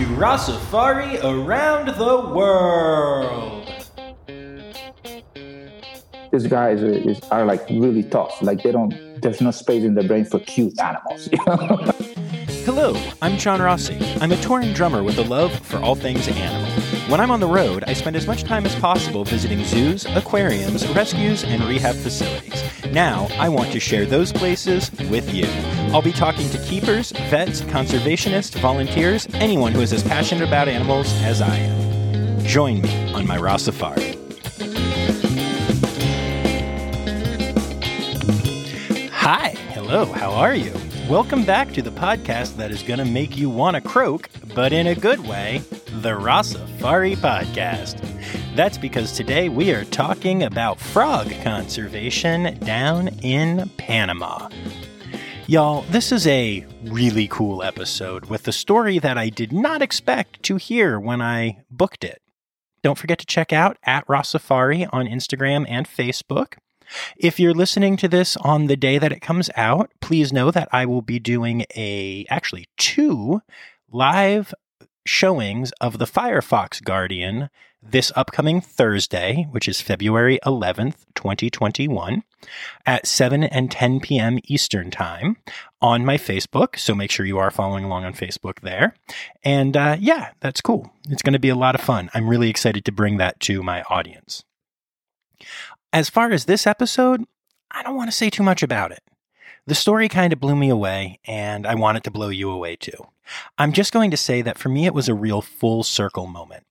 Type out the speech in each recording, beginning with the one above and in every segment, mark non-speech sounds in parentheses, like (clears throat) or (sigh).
to Rossafari Around the World. These guys are, is, are like really tough. Like they don't, there's no space in their brain for cute animals. (laughs) You know? Hello, I'm John Rossi. I'm a touring drummer with a love for all things animal. When I'm on the road, I spend as much time as possible visiting zoos, aquariums, rescues, and rehab facilities. Now, I want to share those places with you. I'll be talking to keepers, vets, conservationists, volunteers, anyone who is as passionate about animals as I am. Join me on my Rossafari. Hi, hello, how are you? Welcome back to the podcast that is going to make you want to croak, but in a good way, the Rossafari Podcast. That's because today we are talking about frog conservation down in Panama. Y'all, this is a really cool episode with a story that I did not expect to hear when I booked it. Don't forget to check out at Rossafari on Instagram and Facebook. If you're listening to this on the day that it comes out, please know that I will be doing a actually two live showings of the Firefox Guardian this upcoming Thursday, which is February 11th, 2021, at 7 and 10 p.m. Eastern Time on my Facebook. So make sure you are following along on Facebook there. And uh, yeah, that's cool. It's going to be a lot of fun. I'm really excited to bring that to my audience. As far as this episode, I don't want to say too much about it. The story kind of blew me away, and I want it to blow you away too. I'm just going to say that for me, it was a real full circle moment.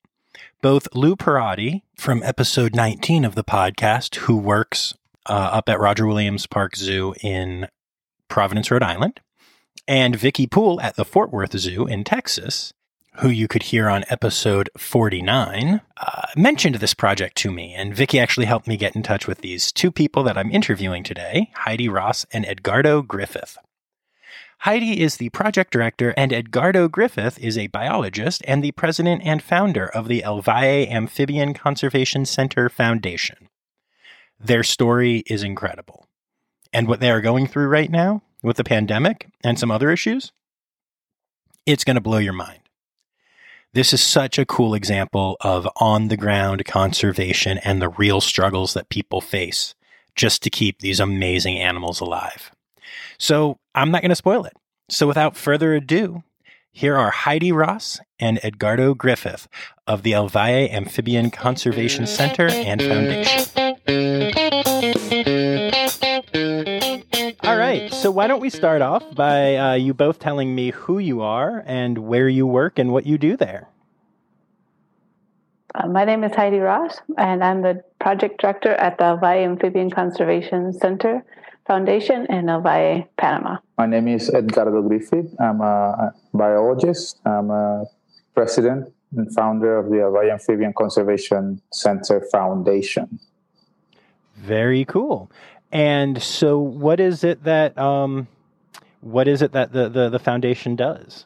Both Lou Perrotti from episode 19 of the podcast, who works uh, up at Roger Williams Park Zoo in Providence, Rhode Island, and Vicky Poole at the Fort Worth Zoo in Texas, who you could hear on episode 49, uh, mentioned this project to me. And Vicky actually helped me get in touch with these two people that I'm interviewing today Heidi Ross and Edgardo Griffith. Heidi is the project director, and Edgardo Griffith is a biologist and the president and founder of the El Valle Amphibian Conservation Center Foundation. Their story is incredible. And what they are going through right now with the pandemic and some other issues, it's going to blow your mind. This is such a cool example of on the ground conservation and the real struggles that people face just to keep these amazing animals alive. So I'm not going to spoil it. So without further ado, here are Heidi Ross and Edgardo Griffith of the El Valle Amphibian Conservation Center and Foundation. So why don't we start off by uh, you both telling me who you are and where you work and what you do there? Uh, my name is Heidi Ross, and I'm the project director at the Valle Amphibian Conservation Center Foundation in El Valle, Panama. My name is Edgardo Griffith. I'm a biologist. I'm a president and founder of the El Valle Amphibian Conservation Center Foundation. Very cool. And so, what is it that um, what is it that the, the, the foundation does?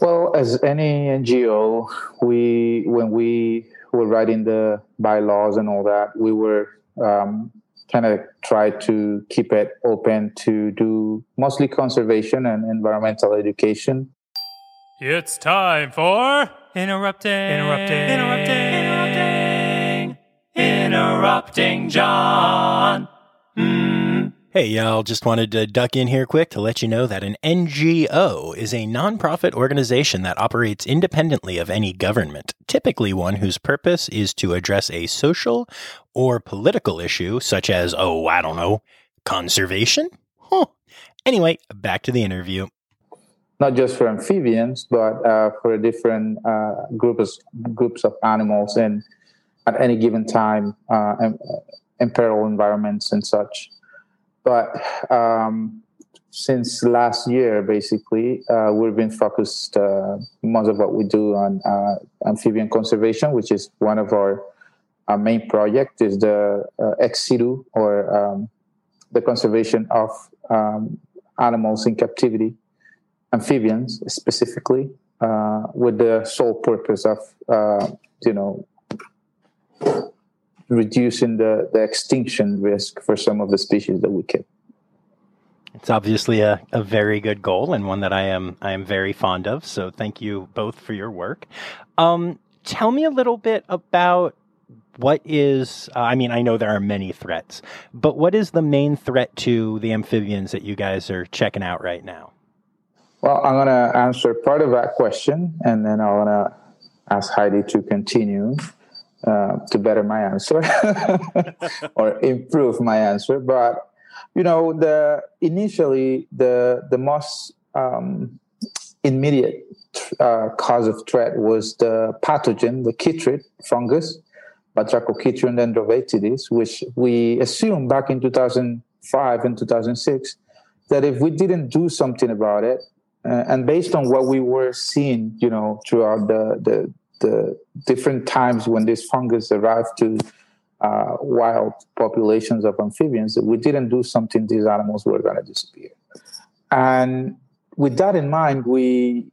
Well, as any NGO, we when we were writing the bylaws and all that, we were um, kind of try to keep it open to do mostly conservation and environmental education. It's time for interrupting, interrupting, interrupting, interrupting, interrupting John. Mm. Hey, y'all, just wanted to duck in here quick to let you know that an NGO is a nonprofit organization that operates independently of any government, typically one whose purpose is to address a social or political issue, such as, oh, I don't know, conservation? Huh. Anyway, back to the interview. Not just for amphibians, but uh, for different uh, groups groups of animals, and at any given time, uh, in peril environments and such. But um, since last year, basically, uh, we've been focused uh, most of what we do on uh, amphibian conservation, which is one of our, our main project is the uh, ex situ or um, the conservation of um, animals in captivity, amphibians specifically, uh, with the sole purpose of uh, you know reducing the, the extinction risk for some of the species that we keep. It's obviously a, a very good goal and one that I am I am very fond of. So thank you both for your work. Um, tell me a little bit about what is uh, I mean I know there are many threats, but what is the main threat to the amphibians that you guys are checking out right now? Well, I'm going to answer part of that question, and then I want to ask Heidi to continue uh, to better my answer (laughs) or improve my answer. But you know, the initially the the most um, immediate uh, cause of threat was the pathogen, the chytrid fungus, Batrachochytrium dendrobatidis, which we assumed back in 2005 and 2006 that if we didn't do something about it, uh, and based on what we were seeing, you know, throughout the the, the different times when this fungus arrived to uh, wild populations of amphibians, if we didn't do something, these animals were going to disappear. And with that in mind, we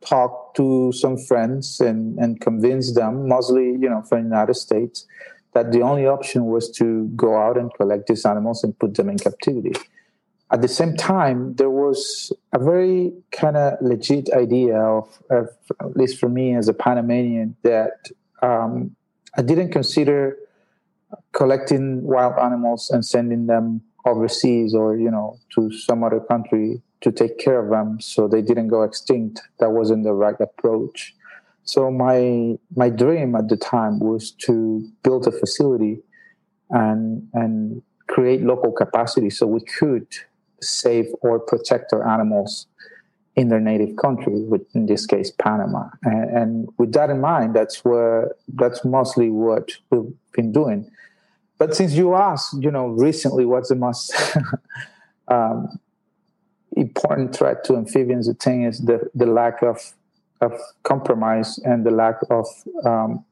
talked to some friends and, and convinced them, mostly, you know, from the United States, that the only option was to go out and collect these animals and put them in captivity. At the same time, there was a very kind of legit idea of, of, at least for me as a Panamanian, that um, I didn't consider collecting wild animals and sending them overseas or you know to some other country to take care of them so they didn't go extinct. That wasn't the right approach. So my my dream at the time was to build a facility and and create local capacity so we could save or protect our animals in their native country, in this case Panama. And, and, with that in mind, that's where that's mostly what we've been doing. But since you asked, you know, recently, what's the most (laughs) um, important threat to amphibians? The thing is the the lack of of compromise and the lack of um,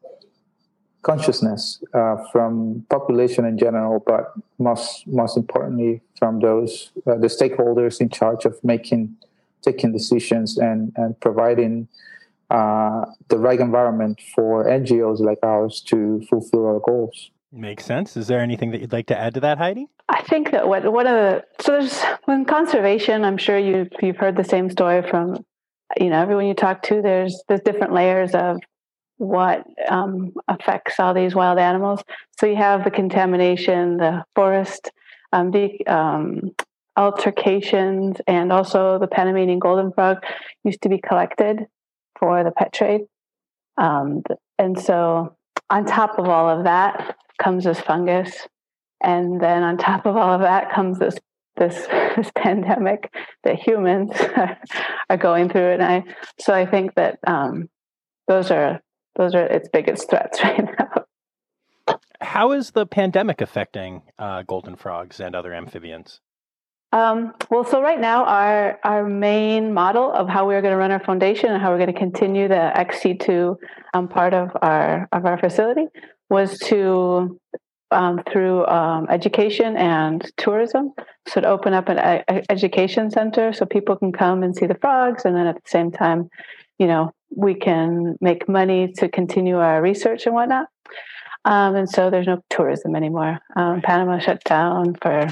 consciousness uh, from population in general, but most most importantly from those uh, the stakeholders in charge of making taking decisions and and providing uh, the right environment for NGOs like ours to fulfill our goals. Makes sense. Is there anything that you'd like to add to that, Heidi? I think that what one of the so there's when conservation, I'm sure you you've heard the same story from you know everyone you talk to. There's there's different layers of what um, affects all these wild animals. So you have the contamination, the forest, um, the um, altercations, and also the Panamanian golden frog used to be collected for the pet trade. Um, and so on top of all of that comes this fungus. And then on top of all of that comes this this (laughs) this pandemic that humans (laughs) are going through. And I so I think that um, those are those are its biggest threats (laughs) right now. How is the pandemic affecting uh, golden frogs and other amphibians? Um, well, so right now, our our main model of how we're going to run our foundation and how we're going to continue the ex situ um, part of our of our facility was to um, through um, education and tourism. So to open up an a- education center so people can come and see the frogs, and then at the same time, you know, we can make money to continue our research and whatnot. Um, and so there's no tourism anymore. Um, Panama shut down for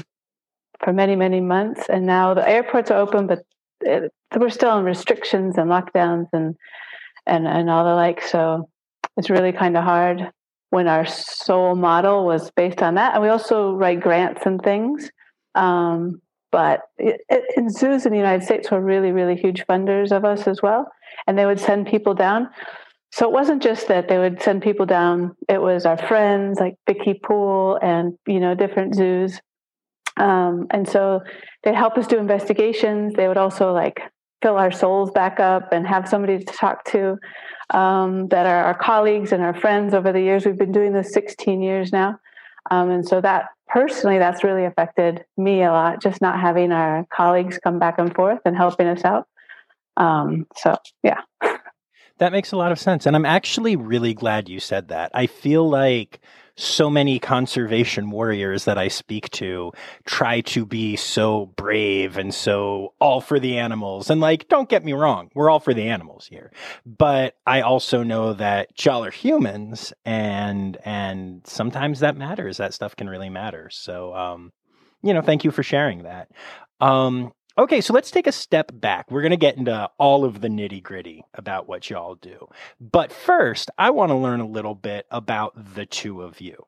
for many many months, and now the airports are open, but it, we're still in restrictions and lockdowns and and and all the like. So it's really kind of hard when our sole model was based on that. And we also write grants and things. Um, but it, it, in zoos in the United States were really, really huge funders of us as well. And they would send people down. So it wasn't just that they would send people down, it was our friends like Vicky Poole and, you know, different zoos. Um, and so they'd help us do investigations. They would also like fill our souls back up and have somebody to talk to um, that are our colleagues and our friends over the years. We've been doing this 16 years now. Um, and so that personally, that's really affected me a lot, just not having our colleagues come back and forth and helping us out. Um, so, yeah. That makes a lot of sense. And I'm actually really glad you said that. I feel like so many conservation warriors that I speak to try to be so brave and so all for the animals. And like, don't get me wrong, we're all for the animals here. But I also know that y'all are humans and and sometimes that matters. That stuff can really matter. So um you know, thank you for sharing that. Um, okay, so let's take a step back. We're going to get into all of the nitty gritty about what y'all do. But first, I want to learn a little bit about the two of you.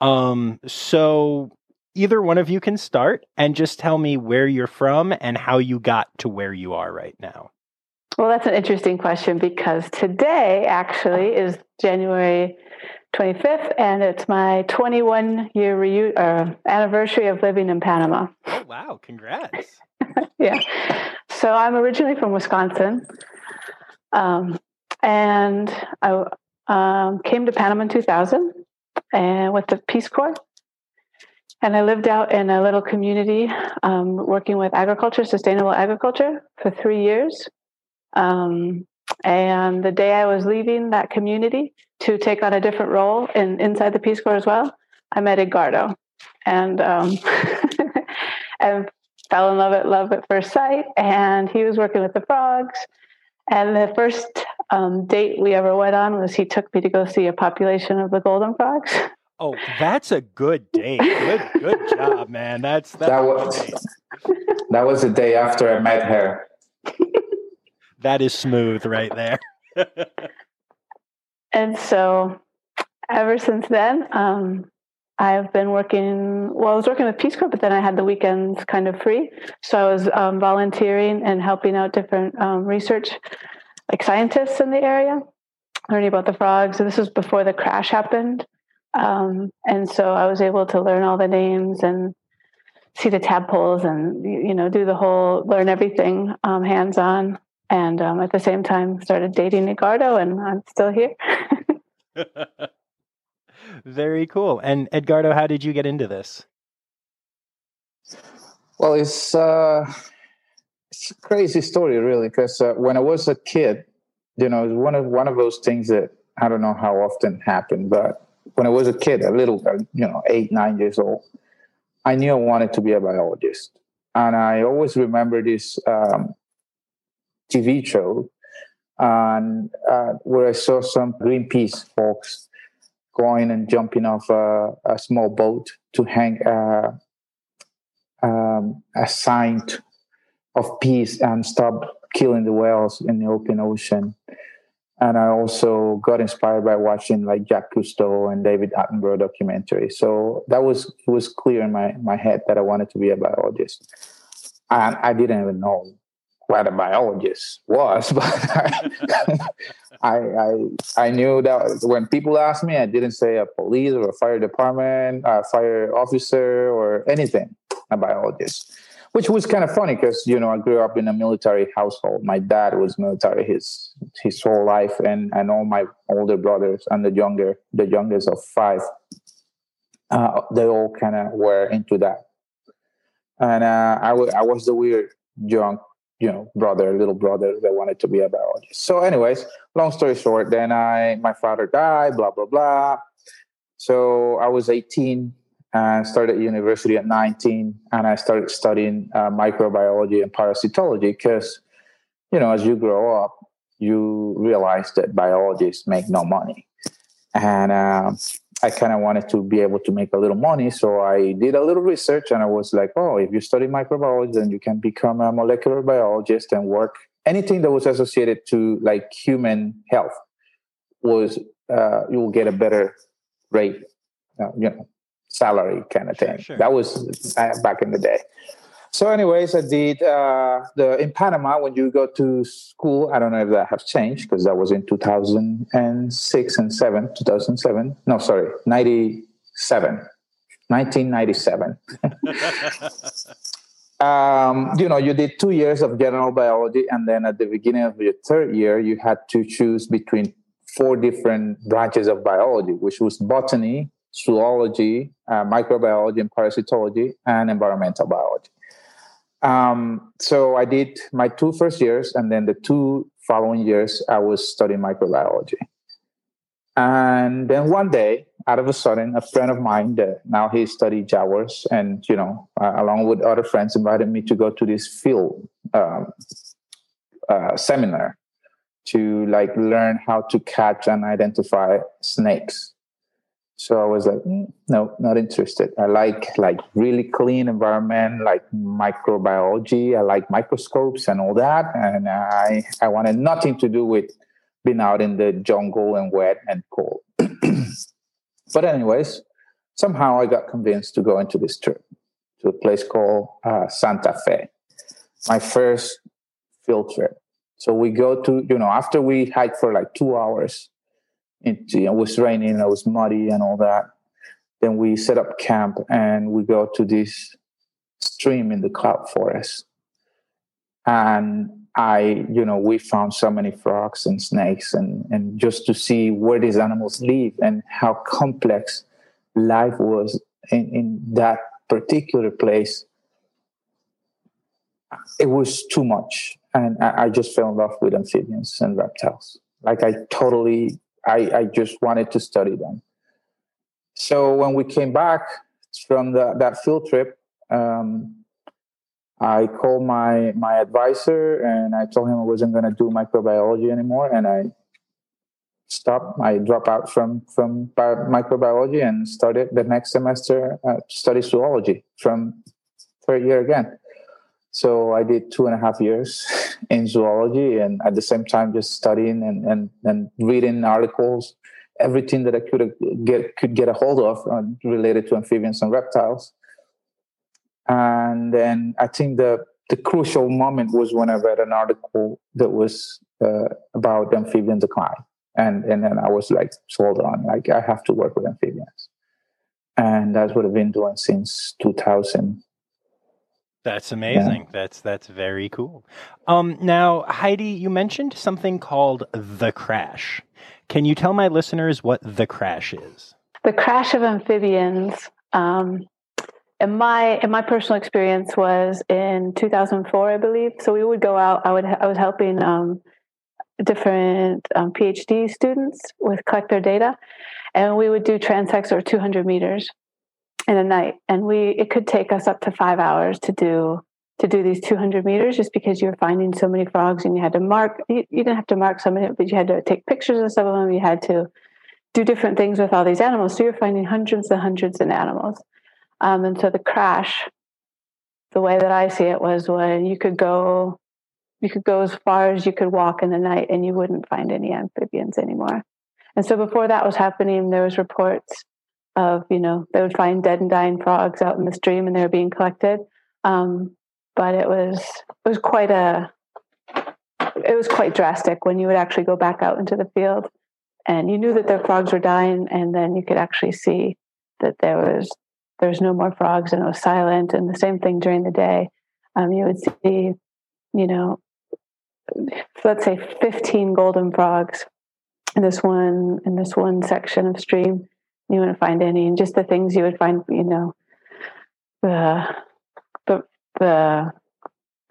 Um, so either one of you can start and just tell me where you're from and how you got to where you are right now. Well, that's an interesting question because today actually is January 25th, and it's my 21 year reu- uh, anniversary of living in Panama. Oh, wow. Congrats. (laughs) yeah. So I'm originally from Wisconsin. Um, and I um, came to Panama in 2000 and with the Peace Corps. And I lived out in a little community um, working with agriculture, sustainable agriculture, for three years. Um, and the day I was leaving that community to take on a different role in inside the Peace Corps as well, I met Edgardo, and um, (laughs) and fell in love at love at first sight. And he was working with the frogs. And the first um, date we ever went on was he took me to go see a population of the golden frogs. Oh, that's a good date. Good, good (laughs) job, man. That's, that's that was that was the day after I met her. that is smooth right there. (laughs) and so, ever since then, um, I've been working. Well, I was working with Peace Corps, but then I had the weekends kind of free, so I was um, volunteering and helping out different um, research, like scientists in the area, learning about the frogs. So this was before the crash happened, um, and so I was able to learn all the names and see the tadpoles and you know do the whole learn everything um, hands on. And um, at the same time, started dating Edgardo, and I'm still here. (laughs) (laughs) Very cool. And Edgardo, how did you get into this? Well, it's uh, it's a crazy story, really, because uh, when I was a kid, you know, it's one of one of those things that I don't know how often happen, but when I was a kid, a little, you know, eight nine years old, I knew I wanted to be a biologist, and I always remember this um, TV show, and uh, where I saw some Greenpeace folks going and jumping off a, a small boat to hang a, um, a sign of peace and stop killing the whales in the open ocean. And I also got inspired by watching like Jack Cousteau and David Attenborough documentary. So that was it was clear in my, my head that I wanted to be a biologist. And I didn't even know what a biologist was, (laughs) but I, I, I, I knew that when people asked me, I didn't say a police or a fire department, a fire officer, or anything. A biologist, which was kind of funny because you know I grew up in a military household. My dad was military his his whole life, and and all my older brothers and the younger the youngest of five, uh, they all kind of were into that. And uh, I, w- I was the weird young you know brother little brother that wanted to be a biologist so anyways long story short then i my father died blah blah blah. So i was 18 and started university at 19 and i started studying uh, microbiology and parasitology because you know as you grow up you realize that biologists make no money. And uh, I kind of wanted to be able to make a little money. So I did a little research and I was like, oh, if you study microbiology, then you can become a molecular biologist and work anything that was associated to like human health was uh, you will get a better rate, uh, you know, salary kind of thing. Sure. That was uh, back in the day. So, anyways, I did uh, the in Panama when you go to school. I don't know if that has changed because that was in 2006 and seven, 2007. No, sorry, 97, 1997. (laughs) um, you know, you did two years of general biology, and then at the beginning of your third year, you had to choose between four different branches of biology, which was botany, zoology, uh, microbiology, and parasitology, and environmental biology. Um, so I did my two first years, and then the two following years, I was studying microbiology. And then one day, out of a sudden, a friend of mine that now he studied jaguars, and you know, uh, along with other friends, invited me to go to this field um, uh, seminar to like learn how to catch and identify snakes. So I was like, mm, no, not interested. I like like really clean environment, like microbiology. I like microscopes and all that, and I I wanted nothing to do with being out in the jungle and wet and cold. (clears throat) but anyways, somehow I got convinced to go into this trip to a place called uh, Santa Fe. My first field trip. So we go to you know after we hike for like two hours into, it was raining, and it was muddy and all that. Then we set up camp and we go to this stream in the cloud forest. And I, you know, we found so many frogs and snakes and, and just to see where these animals live and how complex life was in, in that particular place. It was too much. And I, I just fell in love with amphibians and reptiles. Like I totally I, I just wanted to study them. So when we came back from the, that field trip, um, I called my my advisor and I told him I wasn't going to do microbiology anymore, and I stopped. I dropped out from from microbiology and started the next semester uh, study zoology from third year again. So I did two and a half years (laughs) in zoology, and at the same time, just studying and and, and reading articles, everything that I could get could get a hold of uh, related to amphibians and reptiles. And then I think the the crucial moment was when I read an article that was uh, about amphibian decline, and and then I was like sold on, like I have to work with amphibians, and that's what I've been doing since 2000 that's amazing. Yeah. That's that's very cool. Um, now, Heidi, you mentioned something called the crash. Can you tell my listeners what the crash is? The crash of amphibians. Um, in my in my personal experience was in 2004, I believe. So we would go out. I would I was helping um, different um, PhD students with collect their data, and we would do transects or 200 meters in a night and we it could take us up to five hours to do to do these 200 meters just because you're finding so many frogs and you had to mark you, you didn't have to mark of it but you had to take pictures of some of them you had to do different things with all these animals. So you're finding hundreds and hundreds of animals. Um, and so the crash the way that i see it was when you could go you could go as far as you could walk in the night and you wouldn't find any amphibians anymore. And so before that was happening there was reports of you know they would find dead and dying frogs out in the stream and they were being collected. Um, but it was it was quite a it was quite drastic when you would actually go back out into the field and you knew that the frogs were dying and then you could actually see that there was there was no more frogs and it was silent and the same thing during the day. Um, you would see you know let's say 15 golden frogs in this one in this one section of stream you wouldn't find any. And just the things you would find you know the the the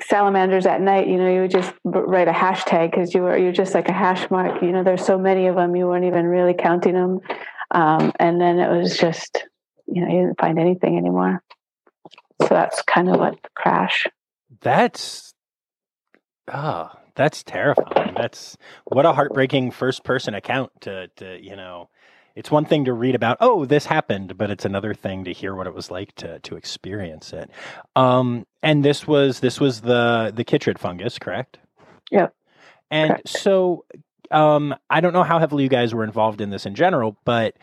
salamanders at night you know you would just write a hashtag because you were you're just like a hash mark you know there's so many of them you weren't even really counting them um, and then it was just you know you didn't find anything anymore. So that's kind of what crash. That's ah oh, that's terrifying. That's what a heartbreaking first person account to to you know it's one thing to read about, oh, this happened, but it's another thing to hear what it was like to to experience it. Um, and this was this was the the chytrid fungus, correct? Yeah. And correct. so, um, I don't know how heavily you guys were involved in this in general, but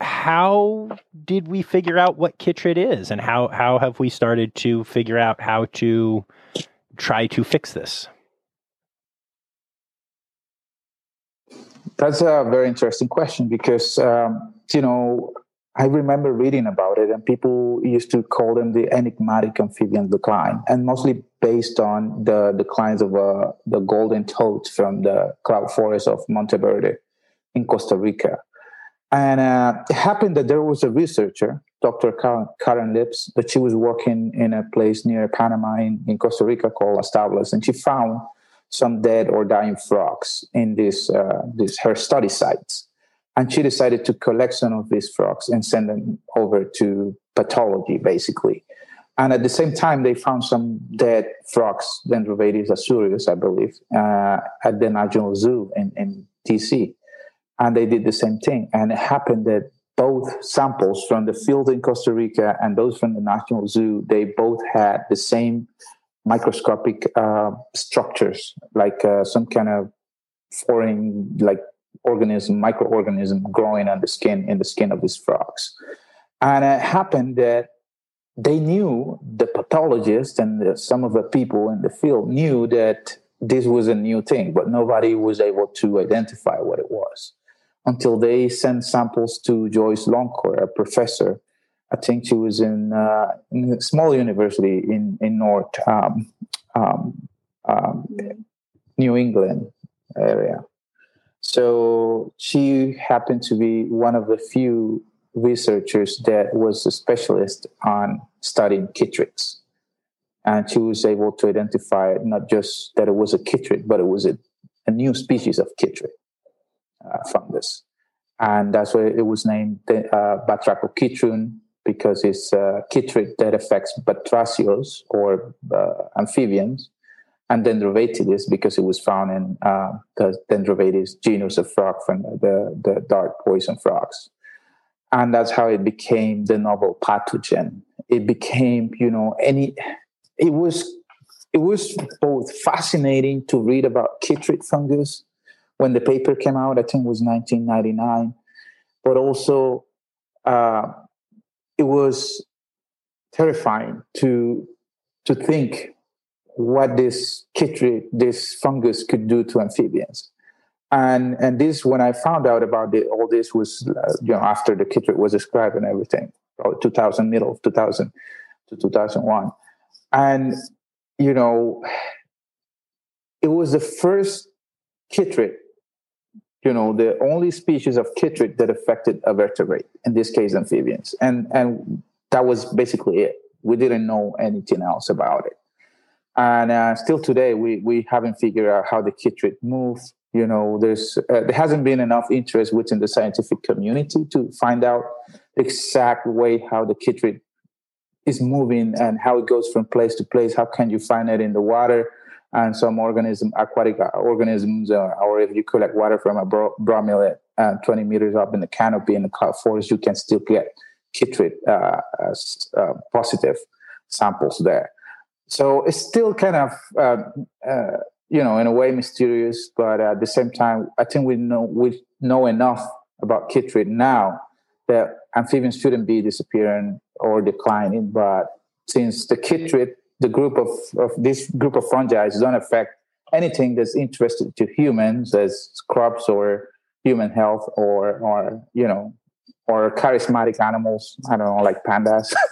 how did we figure out what chytrid is, and how how have we started to figure out how to try to fix this? That's a very interesting question because, um, you know, I remember reading about it, and people used to call them the enigmatic amphibian decline, and mostly based on the declines of uh, the golden toad from the cloud forest of Monteverde in Costa Rica. And uh, it happened that there was a researcher, Dr. Karen Lips, that she was working in a place near Panama in, in Costa Rica called Las and she found some dead or dying frogs in this, uh, this her study sites. And she decided to collect some of these frogs and send them over to pathology, basically. And at the same time, they found some dead frogs, Dendrobates azureus, I believe, uh, at the National Zoo in, in DC. And they did the same thing. And it happened that both samples from the field in Costa Rica and those from the National Zoo, they both had the same microscopic uh, structures, like uh, some kind of foreign, like organism, microorganism growing on the skin in the skin of these frogs. And it happened that they knew the pathologist and the, some of the people in the field knew that this was a new thing, but nobody was able to identify what it was until they sent samples to Joyce Longcore, a professor. I think she was in, uh, in a small university in in North um, um, um, New England area. So she happened to be one of the few researchers that was a specialist on studying chytrids. And she was able to identify not just that it was a chytrid, but it was a, a new species of chytrid uh, fungus. And that's why it was named uh, Batrachochytrium because it's a chytrid that affects batracios or uh, amphibians and Dendrobatidis because it was found in uh, the Dendrovatidis genus of frog from the, the dart poison frogs. And that's how it became the novel pathogen. It became, you know, any, it was, it was both fascinating to read about chytrid fungus when the paper came out, I think it was 1999, but also uh, it was terrifying to, to think what this chytrid, this fungus could do to amphibians. And and this, when I found out about it, all this was uh, you know after the chytrid was described and everything, 2000, middle of 2000 to 2001, and you know, it was the first chytrid, you know, the only species of chytrid that affected a vertebrate, in this case, amphibians, and and that was basically it. We didn't know anything else about it and uh, still today we we haven't figured out how the chytrid moves. you know there's uh, there hasn't been enough interest within the scientific community to find out the exact way how the chytrid is moving and how it goes from place to place how can you find it in the water and some organism aquatic organisms uh, or if you collect water from a bro- uh, 20 meters up in the canopy in the cloud forest you can still get chytrid uh, uh, positive samples there. So it's still kind of uh, uh, you know in a way mysterious but at the same time i think we know we know enough about chytrid now that amphibians shouldn't be disappearing or declining but since the chytrid the group of, of this group of fungi don't affect anything that's interested to humans as crops or human health or or you know or charismatic animals i don't know like pandas (laughs)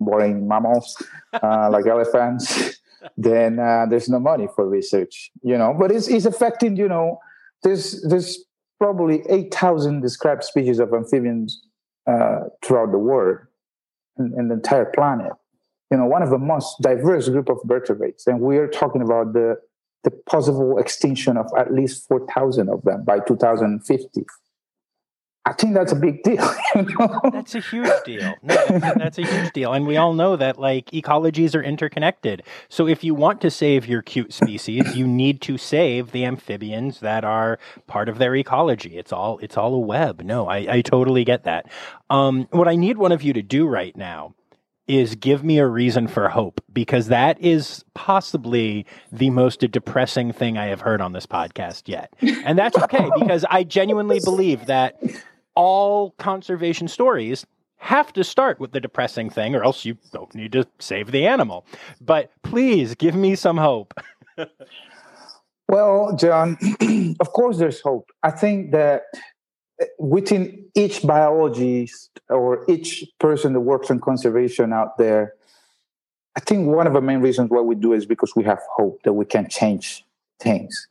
boring mammals uh, like (laughs) elephants, then uh, there's no money for research, you know. But it's, it's affecting, you know, there's there's probably eight thousand described species of amphibians uh, throughout the world and, and the entire planet. You know, one of the most diverse group of vertebrates, and we are talking about the the possible extinction of at least four thousand of them by 2050. I think that's a big deal. (laughs) You know? That's a huge deal. No, that's a huge deal. And we all know that like ecologies are interconnected. So if you want to save your cute species, you need to save the amphibians that are part of their ecology. It's all it's all a web. No, I, I totally get that. Um, what I need one of you to do right now is give me a reason for hope because that is possibly the most depressing thing I have heard on this podcast yet. And that's (laughs) okay because I genuinely believe that all conservation stories have to start with the depressing thing, or else you don't need to save the animal. But please give me some hope. (laughs) well, John, (clears throat) of course there's hope. I think that within each biologist or each person that works on conservation out there, I think one of the main reasons why we do is because we have hope that we can change things.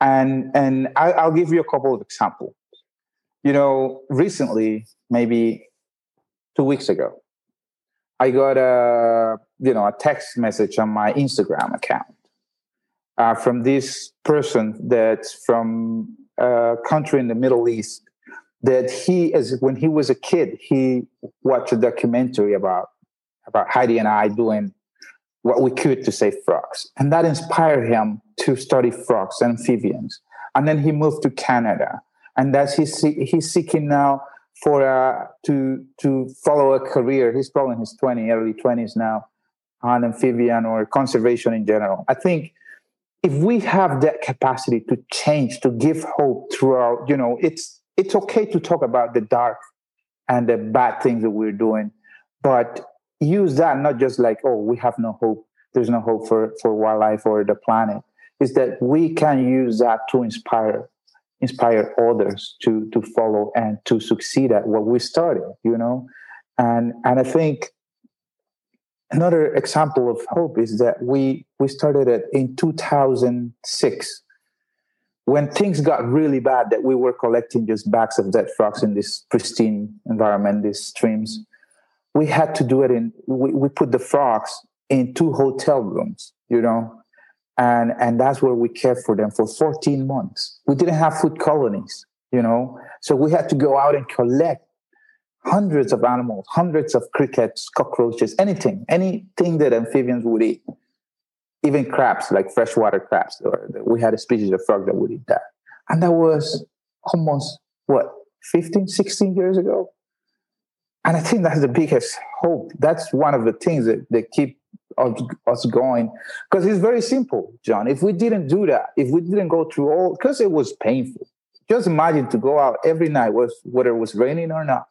And and I, will give you a couple of examples you know, recently, maybe two weeks ago, I got a you know a text message on my Instagram account uh, from this person that's from a country in the Middle East that he as when he was a kid he watched a documentary about about Heidi and I doing what we could to save frogs and that inspired him to study frogs and amphibians and then he moved to Canada and that's he's he's seeking now for uh, to to follow a career. He's probably in his 20, early 20s now on amphibian or conservation in general. I think if we have that capacity to change, to give hope throughout, you know, it's it's okay to talk about the dark and the bad things that we're doing, but use that not just like, oh, we have no hope, there's no hope for, for wildlife or the planet. Is that we can use that to inspire inspire others to to follow and to succeed at what we started, you know? And and I think another example of hope is that we we started it in 2006 when things got really bad that we were collecting just bags of dead frogs in this pristine environment these streams we had to do it in we, we put the frogs in two hotel rooms you know? And and that's where we cared for them for 14 months. We didn't have food colonies you know? So we had to go out and collect hundreds of animals, hundreds of crickets, cockroaches, anything, anything that amphibians would eat, even crabs, like freshwater crabs. Or we had a species of frog that would eat that. And that was almost, what, 15, 16 years ago? And I think that's the biggest hope. That's one of the things that, that keep us going. Because it's very simple, John. If we didn't do that, if we didn't go through all, because it was painful. Just imagine to go out every night, whether it was raining or not,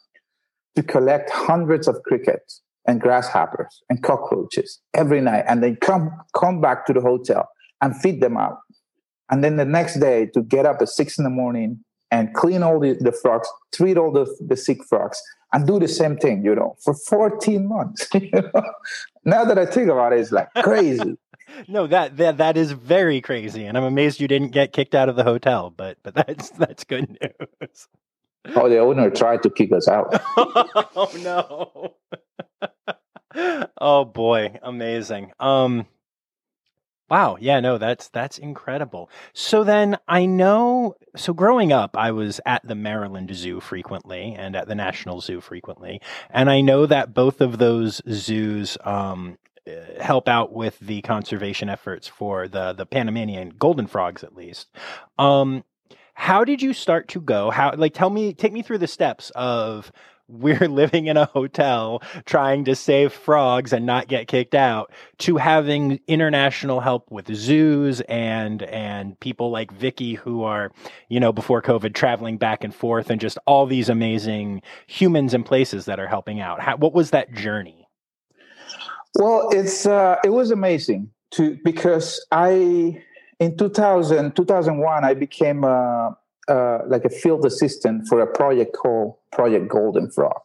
to collect hundreds of crickets and grasshoppers and cockroaches every night and then come come back to the hotel and feed them out. And then the next day to get up at six in the morning and clean all the, the frogs treat all the, the sick frogs and do the same thing you know for 14 months (laughs) you know? now that i think about it it's like crazy. (laughs) No that, that that is very crazy and i'm amazed you didn't get kicked out of the hotel but but that's that's good news (laughs) Oh, the owner tried to kick us out. (laughs) oh no. (laughs) oh boy, amazing. Um Wow, yeah, no, that's that's incredible. So then I know so growing up I was at the Maryland Zoo frequently and at the National Zoo frequently, and I know that both of those zoos um uh, help out with the conservation efforts for the the Panamanian golden frogs at least. Um how did you start to go? How like tell me take me through the steps of we're (laughs) living in a hotel trying to save frogs and not get kicked out to having international help with zoos and and people like Vicky who are you know before covid traveling back and forth and just all these amazing humans and places that are helping out How, what was that journey well it's uh it was amazing to because i in 2000, 2001, I became a, like a field assistant for a project called Project Golden Frog.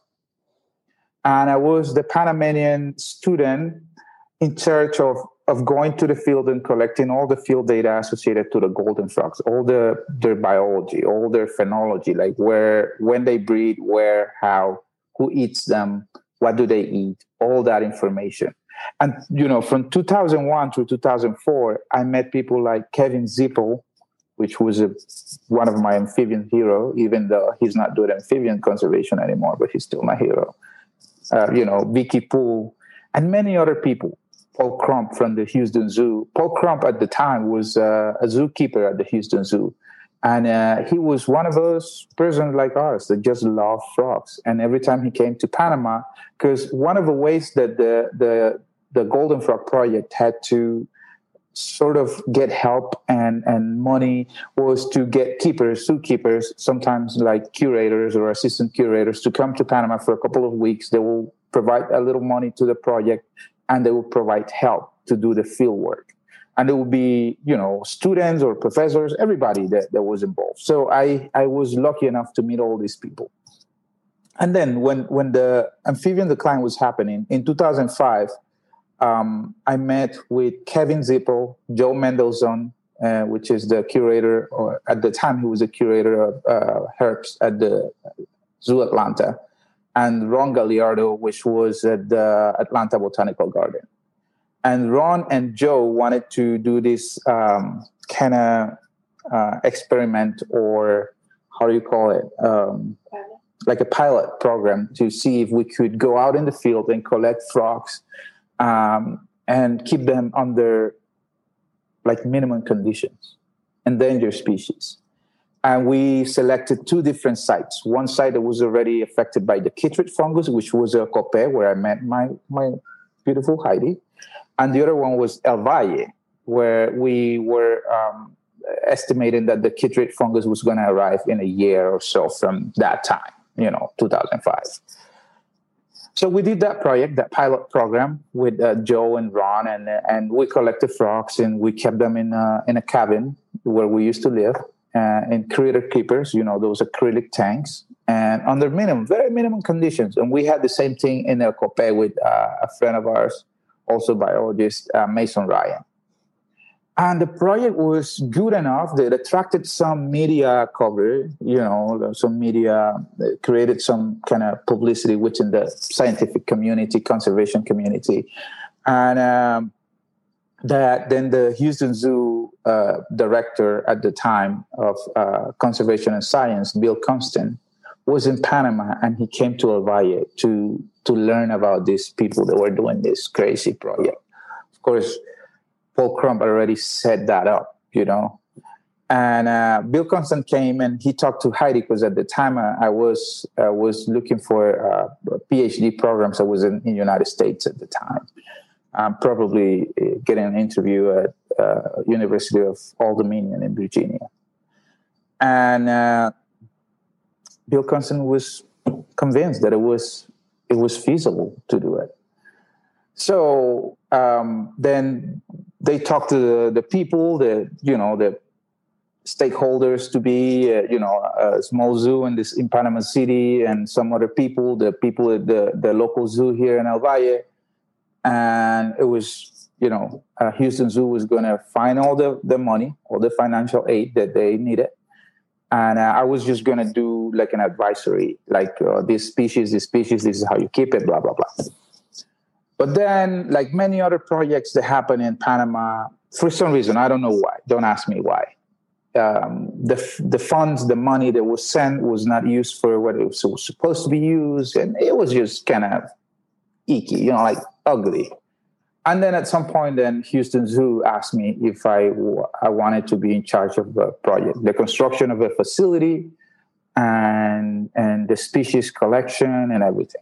And I was the Panamanian student in charge of, of going to the field and collecting all the field data associated to the golden frogs, all the their biology, all their phenology, like where, when they breed, where, how, who eats them, what do they eat, all that information. And you know, from 2001 to 2004, I met people like Kevin Zippel, which was a, one of my amphibian hero, even though he's not doing amphibian conservation anymore, but he's still my hero. Uh, you know, Vicky Poole, and many other people. Paul Crump from the Houston Zoo. Paul Crump at the time was uh, a zookeeper at the Houston Zoo. And uh, he was one of those persons like us that just love frogs. And every time he came to Panama, because one of the ways that the, the the Golden Frog Project had to sort of get help and, and money was to get keepers, zookeepers, sometimes like curators or assistant curators to come to Panama for a couple of weeks. They will provide a little money to the project and they will provide help to do the field work. And it will be, you know, students or professors, everybody that, that was involved. So I, I was lucky enough to meet all these people. And then when, when the amphibian decline was happening in 2005, um, I met with Kevin Zippel, Joe Mendelson, uh, which is the curator, or at the time he was a curator of uh, herps at the Zoo Atlanta, and Ron Gagliardo, which was at the Atlanta Botanical Garden. And Ron and Joe wanted to do this um, kind of uh, experiment, or how do you call it? Um, like a pilot program to see if we could go out in the field and collect frogs um, and keep them under like minimum conditions, endangered species. and we selected two different sites. One site that was already affected by the chytrid fungus, which was El Cope, where I met my my beautiful Heidi, and the other one was El Valle, where we were um, estimating that the chytrid fungus was going to arrive in a year or so from that time, you know, 2005. So we did that project, that pilot program with uh, Joe and Ron, and and we collected frogs and we kept them in a, in a cabin where we used to live uh, in critter keepers, you know, those acrylic tanks, and under minimum, very minimum conditions. And we had the same thing in El Cope with uh, a friend of ours, also biologist, uh, Mason Ryan. And the project was good enough that attracted some media coverage, you know, some media created some kind of publicity within the scientific community, conservation community. And um, that then the Houston Zoo uh, director at the time of uh, conservation and science, Bill Konstant, was in Panama and he came to El Valle to to learn about these people that were doing this crazy project. Of course, Paul Crump already set that up, you know. And uh, Bill Konstant came and he talked to Heidi because at the time I, I was uh, was looking for uh, PhD programs. I was in, the United States at the time I'm probably uh, getting an interview at uh, University of Old Dominion in Virginia. And uh, Bill Konstant was convinced that it was it was feasible to do it. So um, then they talk to the, the, people, the you know the stakeholders to be uh, you know a small zoo in this in Panama City and some other people, the people at the the local zoo here in El Valle and it was you know uh, Houston Zoo was going to find all the the money, all the financial aid that they needed, and uh, I was just going to do like an advisory, like uh, this species, this species, this is how you keep it, blah blah blah. But then, like many other projects that happen in Panama, for some reason I don't know why. Don't ask me why. Um, the the funds, the money that was sent was not used for what it was supposed to be used, and it was just kind of icky, you know, like ugly. And then at some point, then Houston Zoo asked me if I, I wanted to be in charge of the project, the construction of a facility, and and the species collection and everything.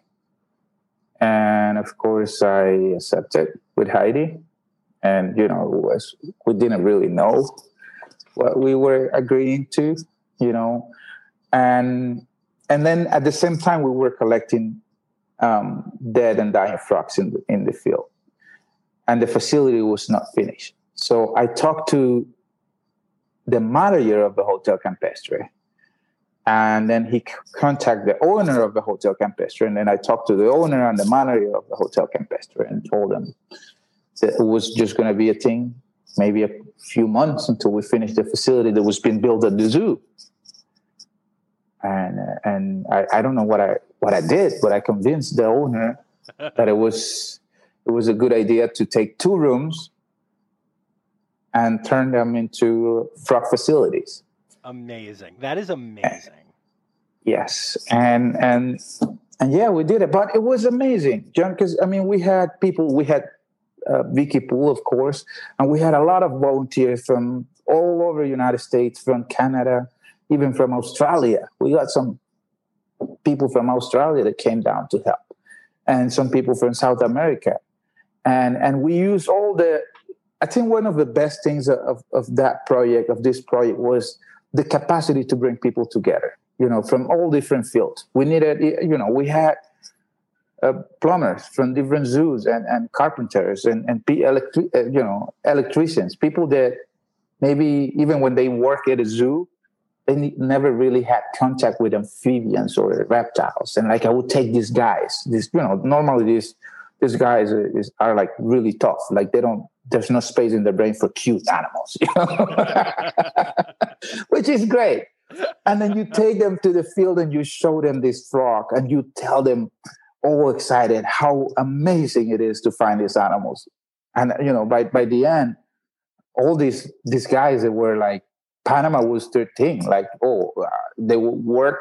And of course, I accepted with Heidi, and you know, was, we didn't really know what we were agreeing to, you know, and and then at the same time, we were collecting um, dead and dying frogs in the, in the field. And the facility was not finished. So I talked to the manager of the Hotel Campestre. And then he contacted the owner of the Hotel Campestre. And then I talked to the owner and the manager of the Hotel Campestre and told them that it was just going to be a thing, maybe a few months until we finished the facility that was being built at the zoo and uh, and I, I don't know what I what I did, but I convinced the owner (laughs) that it was it was a good idea to take two rooms and turn them into frog facilities. Amazing. That is amazing. Yes, and and and yeah, we did it, but it was amazing, John. Because I mean, we had people, we had uh, Vicky Poole, of course, and we had a lot of volunteers from all over the United States, from Canada, even from Australia. We got some people from Australia that came down to help, and some people from South America, and and we used all the. I think one of the best things of, of that project of this project was the capacity to bring people together. You know, from all different fields. We needed, you know, we had uh, plumbers from different zoos and, and carpenters and and electri- uh, you know electricians, people that maybe even when they work at a zoo, they never really had contact with amphibians or reptiles. And like I would take these guys, these you know, normally these these guys are, is, are like really tough. Like they don't. There's no space in their brain for cute animals, you know? (laughs) which is great. And then you take them to the field and you show them this frog and you tell them all excited how amazing it is to find these animals. And you know, by by the end, all these these guys that were like Panama was their thing. Like, oh, uh, they will work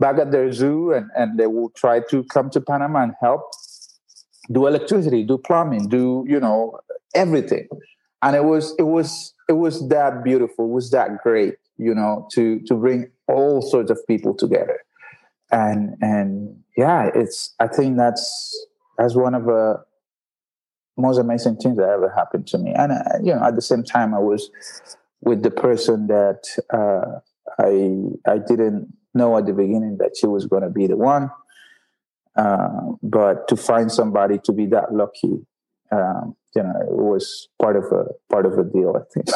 back at their zoo and, and they will try to come to Panama and help do electricity, do plumbing, do, you know, everything. And it was, it was, it was that beautiful, it was that great. you know, to to bring all sorts of people together. And and yeah, it's I think that's that's one of the most amazing things that ever happened to me. And uh, you know, at the same time, I was with the person that uh, I I didn't know at the beginning that she was going to be the one. Uh, but to find somebody to be that lucky, um, you know, it was part of a part of a deal. I think.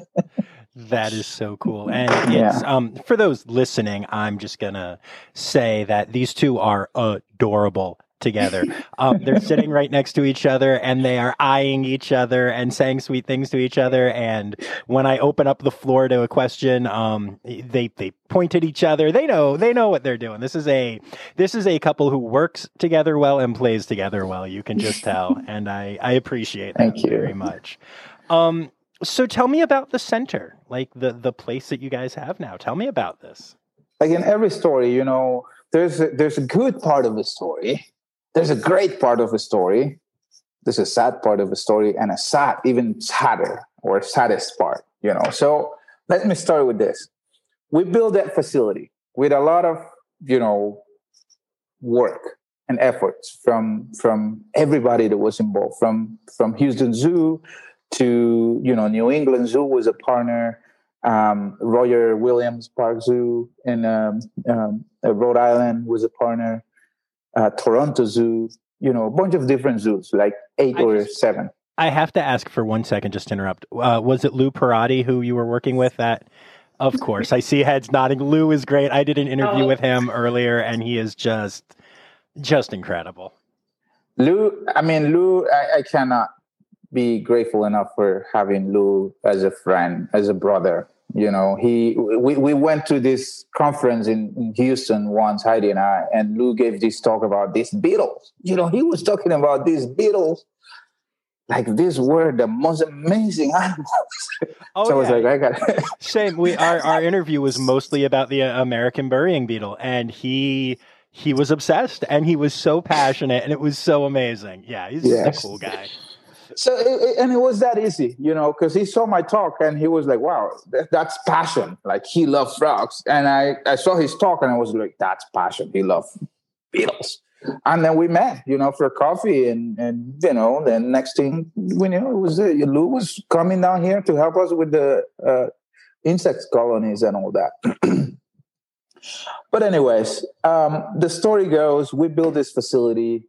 (laughs) That is so cool. And it's, yeah. um, for those listening, I'm just going to say that these two are adorable together. (laughs) Um, they're sitting right next to each other and they are eyeing each other and saying sweet things to each other. And when I open up the floor to a question, um, they they point at each other. They know they know what they're doing. This is a this is a couple who works together well and plays together well. You can just tell, (laughs) and I I appreciate that Thank you. very much. Um, so tell me about the center, like the the place that you guys have now. Tell me about this. Like in every story, you know, there's a, there's a good part of the story there's a great part of a story. There's a sad part of a story and a sad even sadder or saddest part you know. So let me start with this. We built that facility with a lot of you know work and efforts from from everybody that was involved from from houston zoo to you know new england zoo was a partner um, roger williams park zoo in um, um, rhode island was a partner uh, Toronto Zoo, you know, a bunch of different zoos, like eight I or just, seven. I have to ask for one second, just to interrupt. Uh, was it Lou Perrotti who you were working with? That, of (laughs) course, I see heads nodding. Lou is great. I did an interview oh. with him earlier, and he is just, just incredible. Lou, I mean, Lou, I, I cannot be grateful enough for having Lou as a friend, as a brother you know he we, we went to this conference in, houston once heidi and i and lou gave this talk about these beetles you know he was talking about these beetles like these were the most amazing animals oh, so yeah. i was like i got (laughs) same we our, our interview was mostly about the uh, american burying beetle and he he was obsessed and he was so passionate and it was so amazing. Yeah he's yes. a cool guy so it, and it was that easy you know because he saw my talk and he was like wow that, that's passion. Like he loved frogs and i i saw his talk and i was like that's passion. He loved beetles and then we met you know for coffee and and you know then next thing we knew it was uh, lou was coming down here to help us with the uh, insect colonies and all that. (clears throat) But anyways um, the story goes we built this facility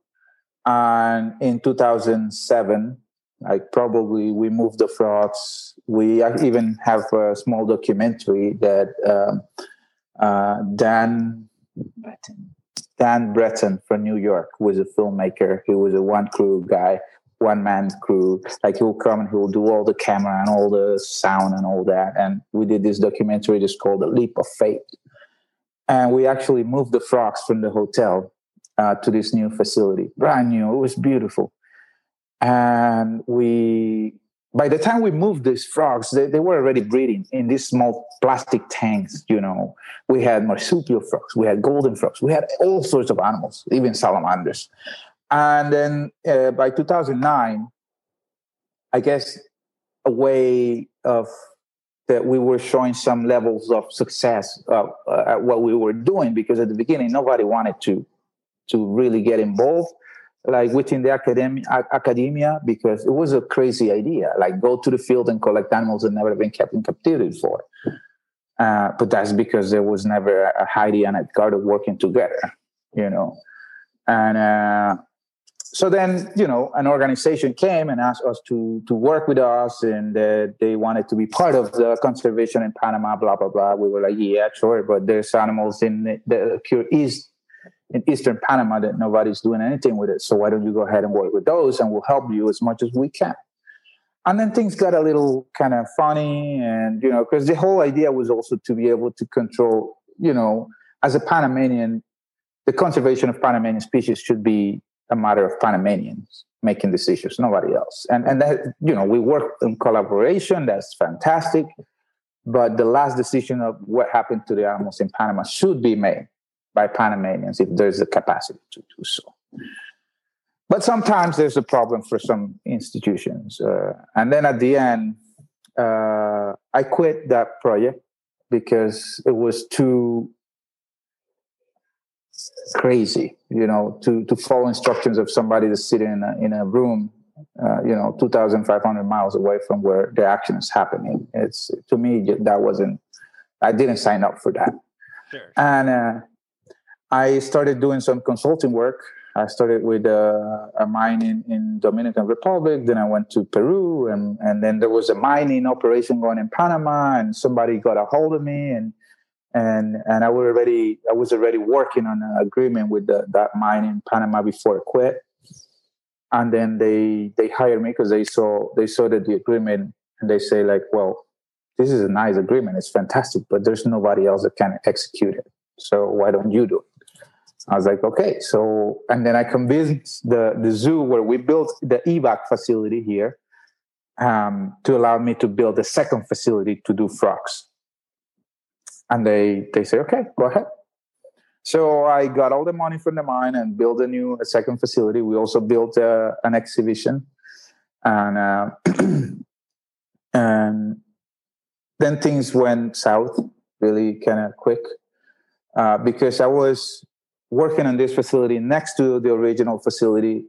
and in 2007 like probably we moved the frogs. We even have a small documentary that um, uh, Dan Dan Breton from New York was a filmmaker. He was a one crew guy, one man crew. Like he'll come and he'll do all the camera and all the sound and all that. And we did this documentary just called The Leap of Faith. And we actually moved the frogs from the hotel uh, to this new facility, brand new. It was beautiful and we by the time we moved these frogs they, they were already breeding in these small plastic tanks you know. We had marsupial frogs we had golden frogs we had all sorts of animals even salamanders. And then uh, by 2009 i guess a way of that we were showing some levels of success uh, at what we were doing because at the beginning nobody wanted to to really get involved like within the academia, academia because it was a crazy idea. Like go to the field and collect animals that never been kept in captivity before. Uh, but that's because there was never a Heidi and Edgardo working together, you know. And uh, so then, you know, an organization came and asked us to to work with us, and uh, they wanted to be part of the conservation in Panama. Blah blah blah. We were like, yeah, sure, but there's animals in the, the east in eastern Panama that nobody's doing anything with it. So why don't you go ahead and work with those and we'll help you as much as we can. And then things got a little kind of funny, and you know, because the whole idea was also to be able to control, you know, as a Panamanian, the conservation of Panamanian species should be a matter of Panamanians making decisions, nobody else. And and that you know, we work in collaboration. That's fantastic. But the last decision of what happened to the animals in Panama should be made by Panamanians if there's the capacity to do so. But sometimes there's a problem for some institutions. Uh, and then at the end, uh, I quit that project because it was too crazy, you know, to to follow instructions of somebody that's sitting in a in a room, uh, you know, two thousand five hundred miles away from where the action is happening. It's to me that wasn't. I didn't sign up for that, Sure. and uh, I started doing some consulting work. I started with a, a mine in, in Dominican Republic. Then I went to Peru, and and then there was a mining operation going in Panama, and somebody got a hold of me, and and and I was already I was already working on an agreement with the, that mine in Panama before I quit. And then they they hired me because they saw they saw that the agreement, and they say like, well, this is a nice agreement, it's fantastic, but there's nobody else that can execute it. So why don't you do it? I was like, okay. So, and then I convinced the, the zoo where we built the EVAC facility here um, to allow me to build a second facility to do frogs. And they, they say, okay, go ahead. So I got all the money from the mine and built a new a second facility. We also built uh, an exhibition. And, uh, (clears throat) and then things went south really kind of quick uh, because I was working on this facility next to the original facility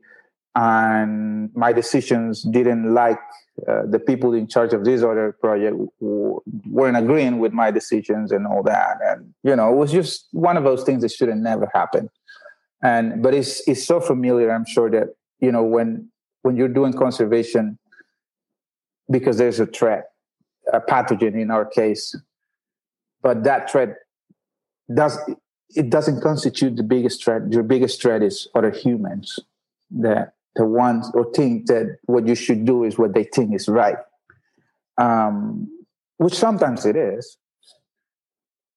and my decisions didn't like uh, the people in charge of this other project weren't agreeing with my decisions and all that. And you know it was just one of those things that should have never happened. And but it's it's so familiar i'm sure that you know when when you're doing conservation because there's a threat a pathogen in our case but that threat does it doesn't constitute the biggest threat. Your biggest threat is other humans. That the ones or think that what you should do is what they think is right, um, which sometimes it is.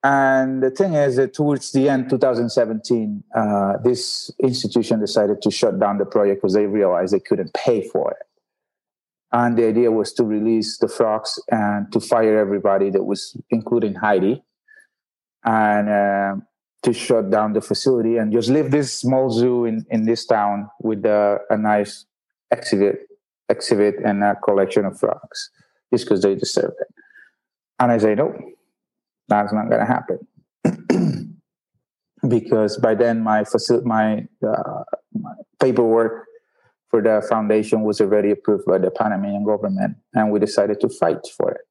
And the thing is that towards the end, 2017, uh, this institution decided to shut down the project because they realized they couldn't pay for it. And the idea was to release the frogs and to fire everybody that was, including Heidi. And uh, to shut down the facility and just leave this small zoo in, in this town with a, a nice exhibit exhibit and a collection of frogs just because they deserve it. And I say, no, that's not going to happen. (clears throat) because by then my facility, my, uh, my paperwork for the foundation was already approved by the Panamanian government, and we decided to fight for it.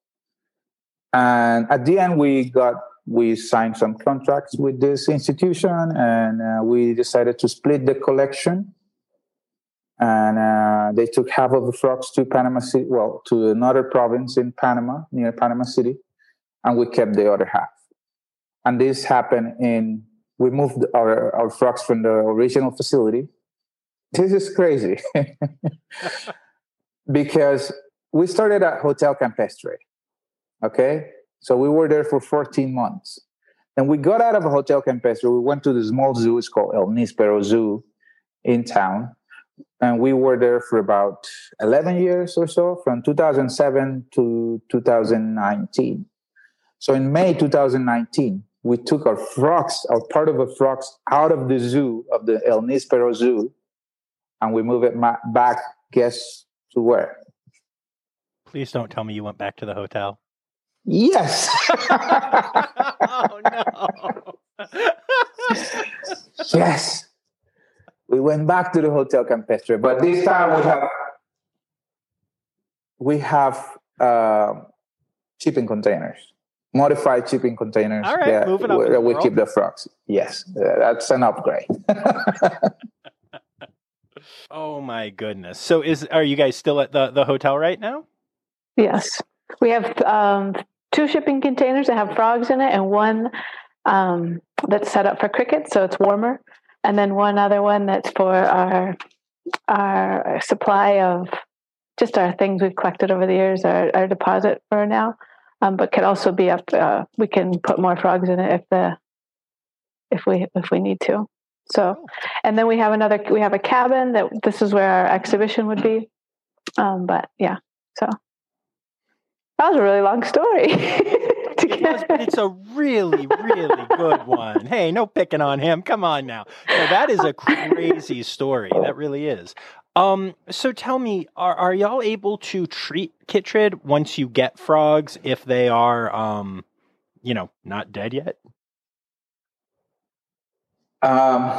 And at the end, we got we signed some contracts with this institution and uh, we decided to split the collection. And uh, they took half of the frogs to panama city well to another province in panama near panama city and we kept the other half. And this happened in we moved our, our frogs from the original facility. This is crazy. (laughs) Because we started at hotel campestre okay so we were there for 14 months. And we got out of a Hotel Campestre. We went to the small zoo. It's called El Nispero Zoo in town. And we were there for about 11 years or so, from 2007 to 2019. So in May 2019, we took our frogs, our part of the frogs, out of the zoo, of the El Nispero Zoo, and we moved it back, guess to where? Please don't tell me you went back to the hotel. Yes. (laughs) oh no. yes. We went back to the Hotel Campestre, but this time we have we have uh, shipping containers, modified shipping containers. All right, that, moving up in where the we keep the frogs. Yes, uh, that's an upgrade. (laughs) Oh my goodness. So is are you guys still at the, the hotel right now? Yes. We have um, two shipping containers that have frogs in it, and one um, that's set up for crickets, so it's warmer, and then one other one that's for our our supply of just our things we've collected over the years, our, our deposit for now. Um, but could also be up. Uh, we can put more frogs in it if the if we if we need to. So, and then we have another. We have a cabin that this is where our exhibition would be. Um, but yeah, so that was a really long story (laughs) It was, but it's a really, really good one. Hey, no picking on him. Come on now. So that is a crazy story. That really is. Um, so tell me, are are y'all able to treat chytrid once you get frogs if they are um, you know, not dead yet? Um,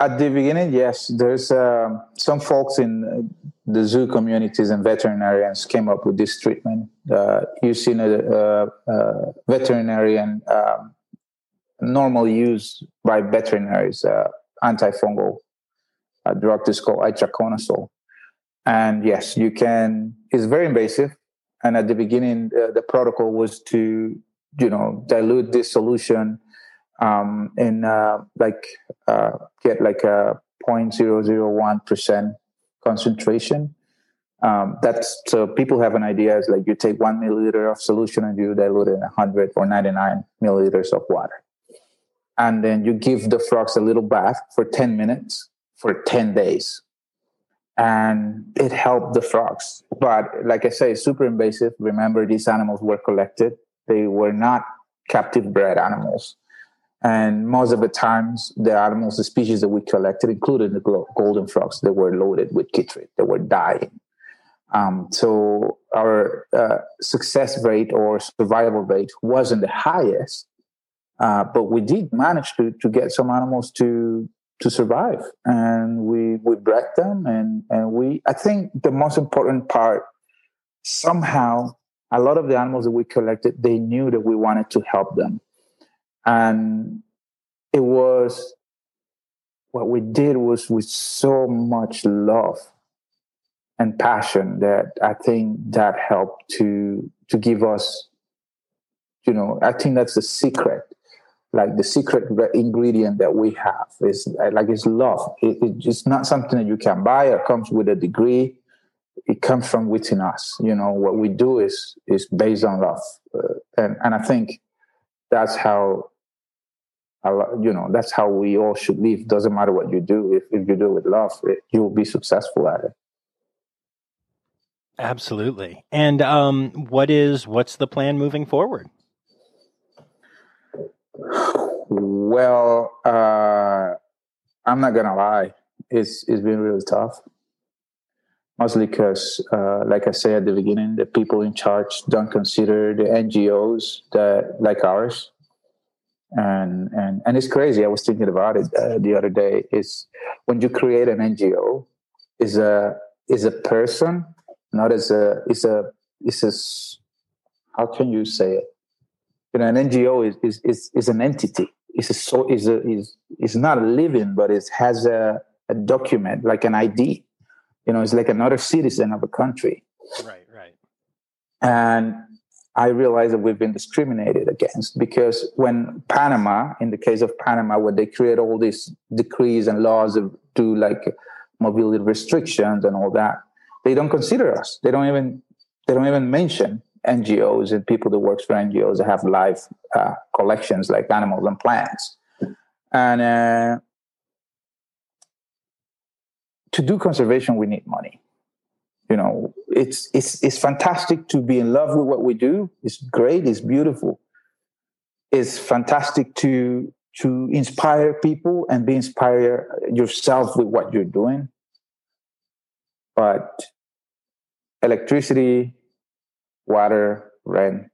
at the beginning, yes, there's uh, some folks in the zoo communities and veterinarians came up with this treatment uh, using a, a, a veterinarian um, normally used by veterinaries uh, antifungal uh, drug is called itraconazole. And yes, you can. It's very invasive. And at the beginning, uh, the protocol was to, you know, dilute this solution um, in uh, like uh, get like a 0.001 percent concentration. Um, that's so people have an idea. Is like you take one milliliter of solution and you dilute it in 100 or 99 milliliters of water, and then you give the frogs a little bath for 10 minutes for 10 days. And it helped the frogs. But like I say, super invasive. Remember, these animals were collected. They were not captive bred animals. And most of the times, the animals, the species that we collected, including the golden frogs, they were loaded with chytrid. They were dying. Um, so our uh, success rate or survival rate wasn't the highest, uh, but we did manage to to get some animals to to survive, and we we bred them, and and we. I think the most important part somehow a lot of the animals that we collected they knew that we wanted to help them and it was what we did was with so much love and passion that I think that helped to to give us, you know, I think that's the secret, like the secret ingredient that we have is like it's love. It, it's not something that you can buy. It comes with a degree. It comes from within us. You know, what we do is is based on love, uh, and and I think that's how you know that's how we all should live. Doesn't matter what you do if, if you do it with love it, you'll be successful at it. Absolutely. And um, what is what's the plan moving forward? Well uh, i'm not gonna lie. It's it's been really tough mostly because uh, like i said at the beginning the people in charge don't consider the ngos that like ours and and and it's crazy. I was thinking about it uh, the other day. Is when you create an NGO, is a is a person, not as a is a is a how can you say it? You know, an NGO is is is, is an entity. It's a so is a is is not a living, but it has a a document like an ID. You know, it's like another citizen of a country. Right, right. And I realize that we've been discriminated against because when Panama, in the case of Panama, where they create all these decrees and laws of do like mobility restrictions and all that, they don't consider us. They don't even they don't even mention NGOs and people that works for NGOs that have live uh, collections like animals and plants. And uh, to do conservation, we need money. You know it's it's it's fantastic to be in love with what we do. It's great. It's beautiful. It's fantastic to to inspire people and be inspired yourself with what you're doing. But electricity water rent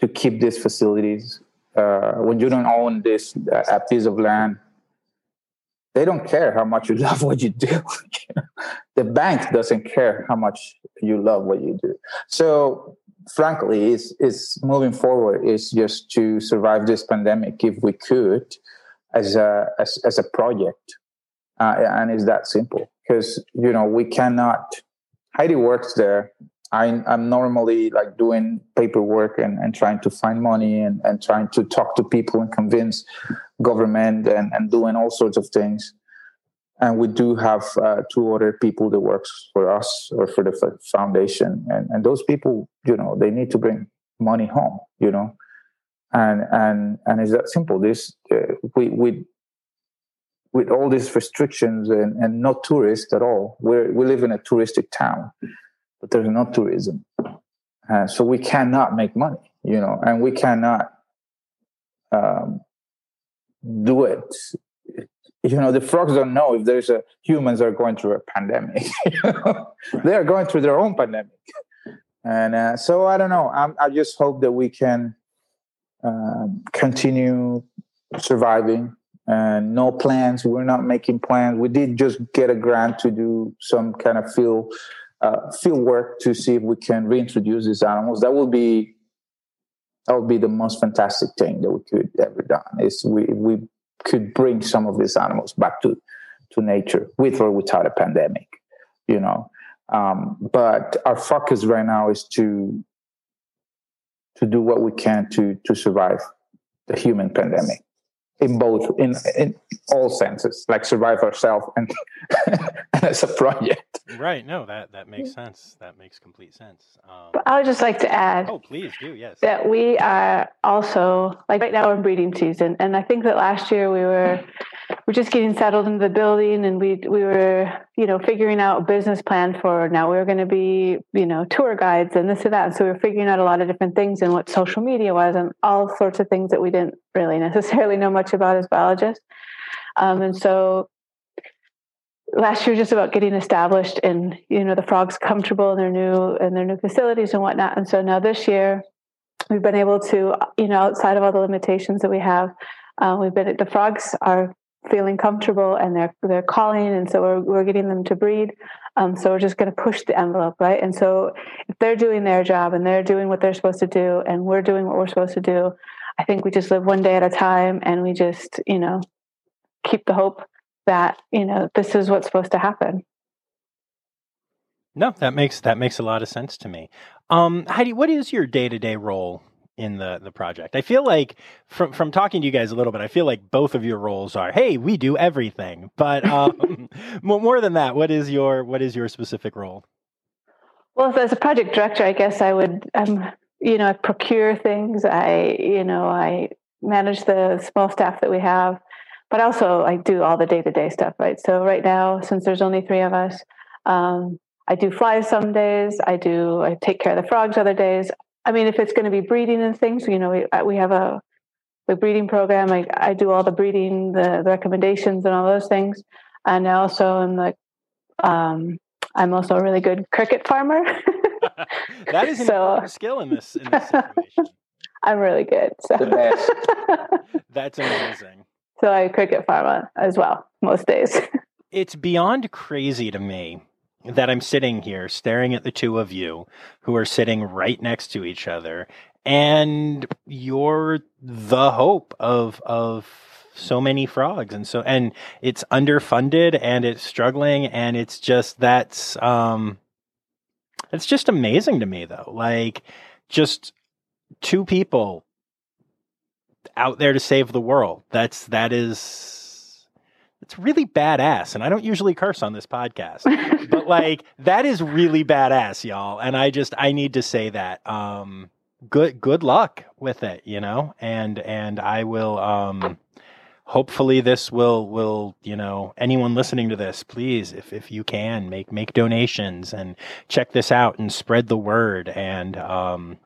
to keep these facilities uh, when you don't own this uh, piece of land they don't care how much you (laughs) love what you do. the bank doesn't care how much you love what you do. So frankly, it's, it's moving forward is just to survive this pandemic if we could as a, as, as a project. Uh, and it's that simple because, you know, we cannot, Heidi works there. I, I'm normally like doing paperwork and, and trying to find money and, and trying to talk to people and convince government and, and doing all sorts of things. And we do have uh, two other people that works for us or for the foundation, and, and those people, you know, they need to bring money home, you know, and and and it's that simple. This uh, we we with all these restrictions and, and no tourists at all. We we live in a touristic town, but there's no tourism, uh, so we cannot make money. you know, and we cannot um, do it. You know, the frogs don't know if there's a humans are going through a pandemic. (laughs) they are going through their own pandemic, and uh, so I don't know. I'm, i just hope that we can um, continue surviving and no plans. We're not making plans. We did just get a grant to do some kind of field uh, field work to see if we can reintroduce these animals. That would be that would be the most fantastic thing that we could ever done. Is we we could bring some of these animals back to to nature with or without a pandemic, you know. Um, but our focus right now is to to do what we can to to survive the human pandemic in both in in all senses like survive ourselves and, (laughs) and as a project. Right no that that makes sense. That makes complete sense. Um, i would just like to add oh please do yes. that we are also like right now we're in breeding season and i think that last year we were we're just getting settled into the building and we we were you know figuring out a business plan for now we were going to be you know tour guides and this and that. And so we were figuring out a lot of different things and what social media was and all sorts of things that we didn't really (laughs) necessarily know much about as biologists. Um, and so last year was just about getting established and you know the frogs comfortable in their new in their new facilities and whatnot. And so now this year we've been able to you know outside of all the limitations that we have uh, we've been the frogs are feeling comfortable and they're they're calling and so we're, we're getting them to breed. Um, so we're just going to push the envelope right? And so if they're doing their job and they're doing what they're supposed to do and we're doing what we're supposed to do i think we just live one day at a time and we just you know keep the hope that you know this is what's supposed to happen no that makes that makes a lot of sense to me um heidi what is your day-to-day role in the the project. I feel like from from talking to you guys a little bit, I feel like both of your roles are, hey, we do everything. But (laughs) um, more than that, what is your what is your specific role? Well, as a project director, I guess I would, um, you know, I procure things. I, you know, I manage the small staff that we have, but also I do all the day to day stuff, right? So right now, since there's only three of us, um, I do flies some days. I do. I take care of the frogs other days. I mean, if it's going to be breeding and things, you know, we, we have a the breeding program. I, I do all the breeding, the, the recommendations, and all those things. And I also am like, um, I'm also a really good cricket farmer. (laughs) (laughs) that is so, a skill in this in this situation. I'm really good. So. (laughs) That's amazing. So I cricket farmer as well most days. (laughs) it's beyond crazy to me that I'm sitting here staring at the two of you who are sitting right next to each other and you're the hope of of so many frogs and so and it's underfunded and it's struggling and it's just that's um it's just amazing to me though like just two people out there to save the world that's that is it's really badass. And I don't usually curse on this podcast, but (laughs) like that is really badass, y'all. And I just I need to say that. Um, good good luck with it, you know. And and I will um, hopefully this will will you know anyone listening to this please if if you can make make donations and check this out and spread the word and um,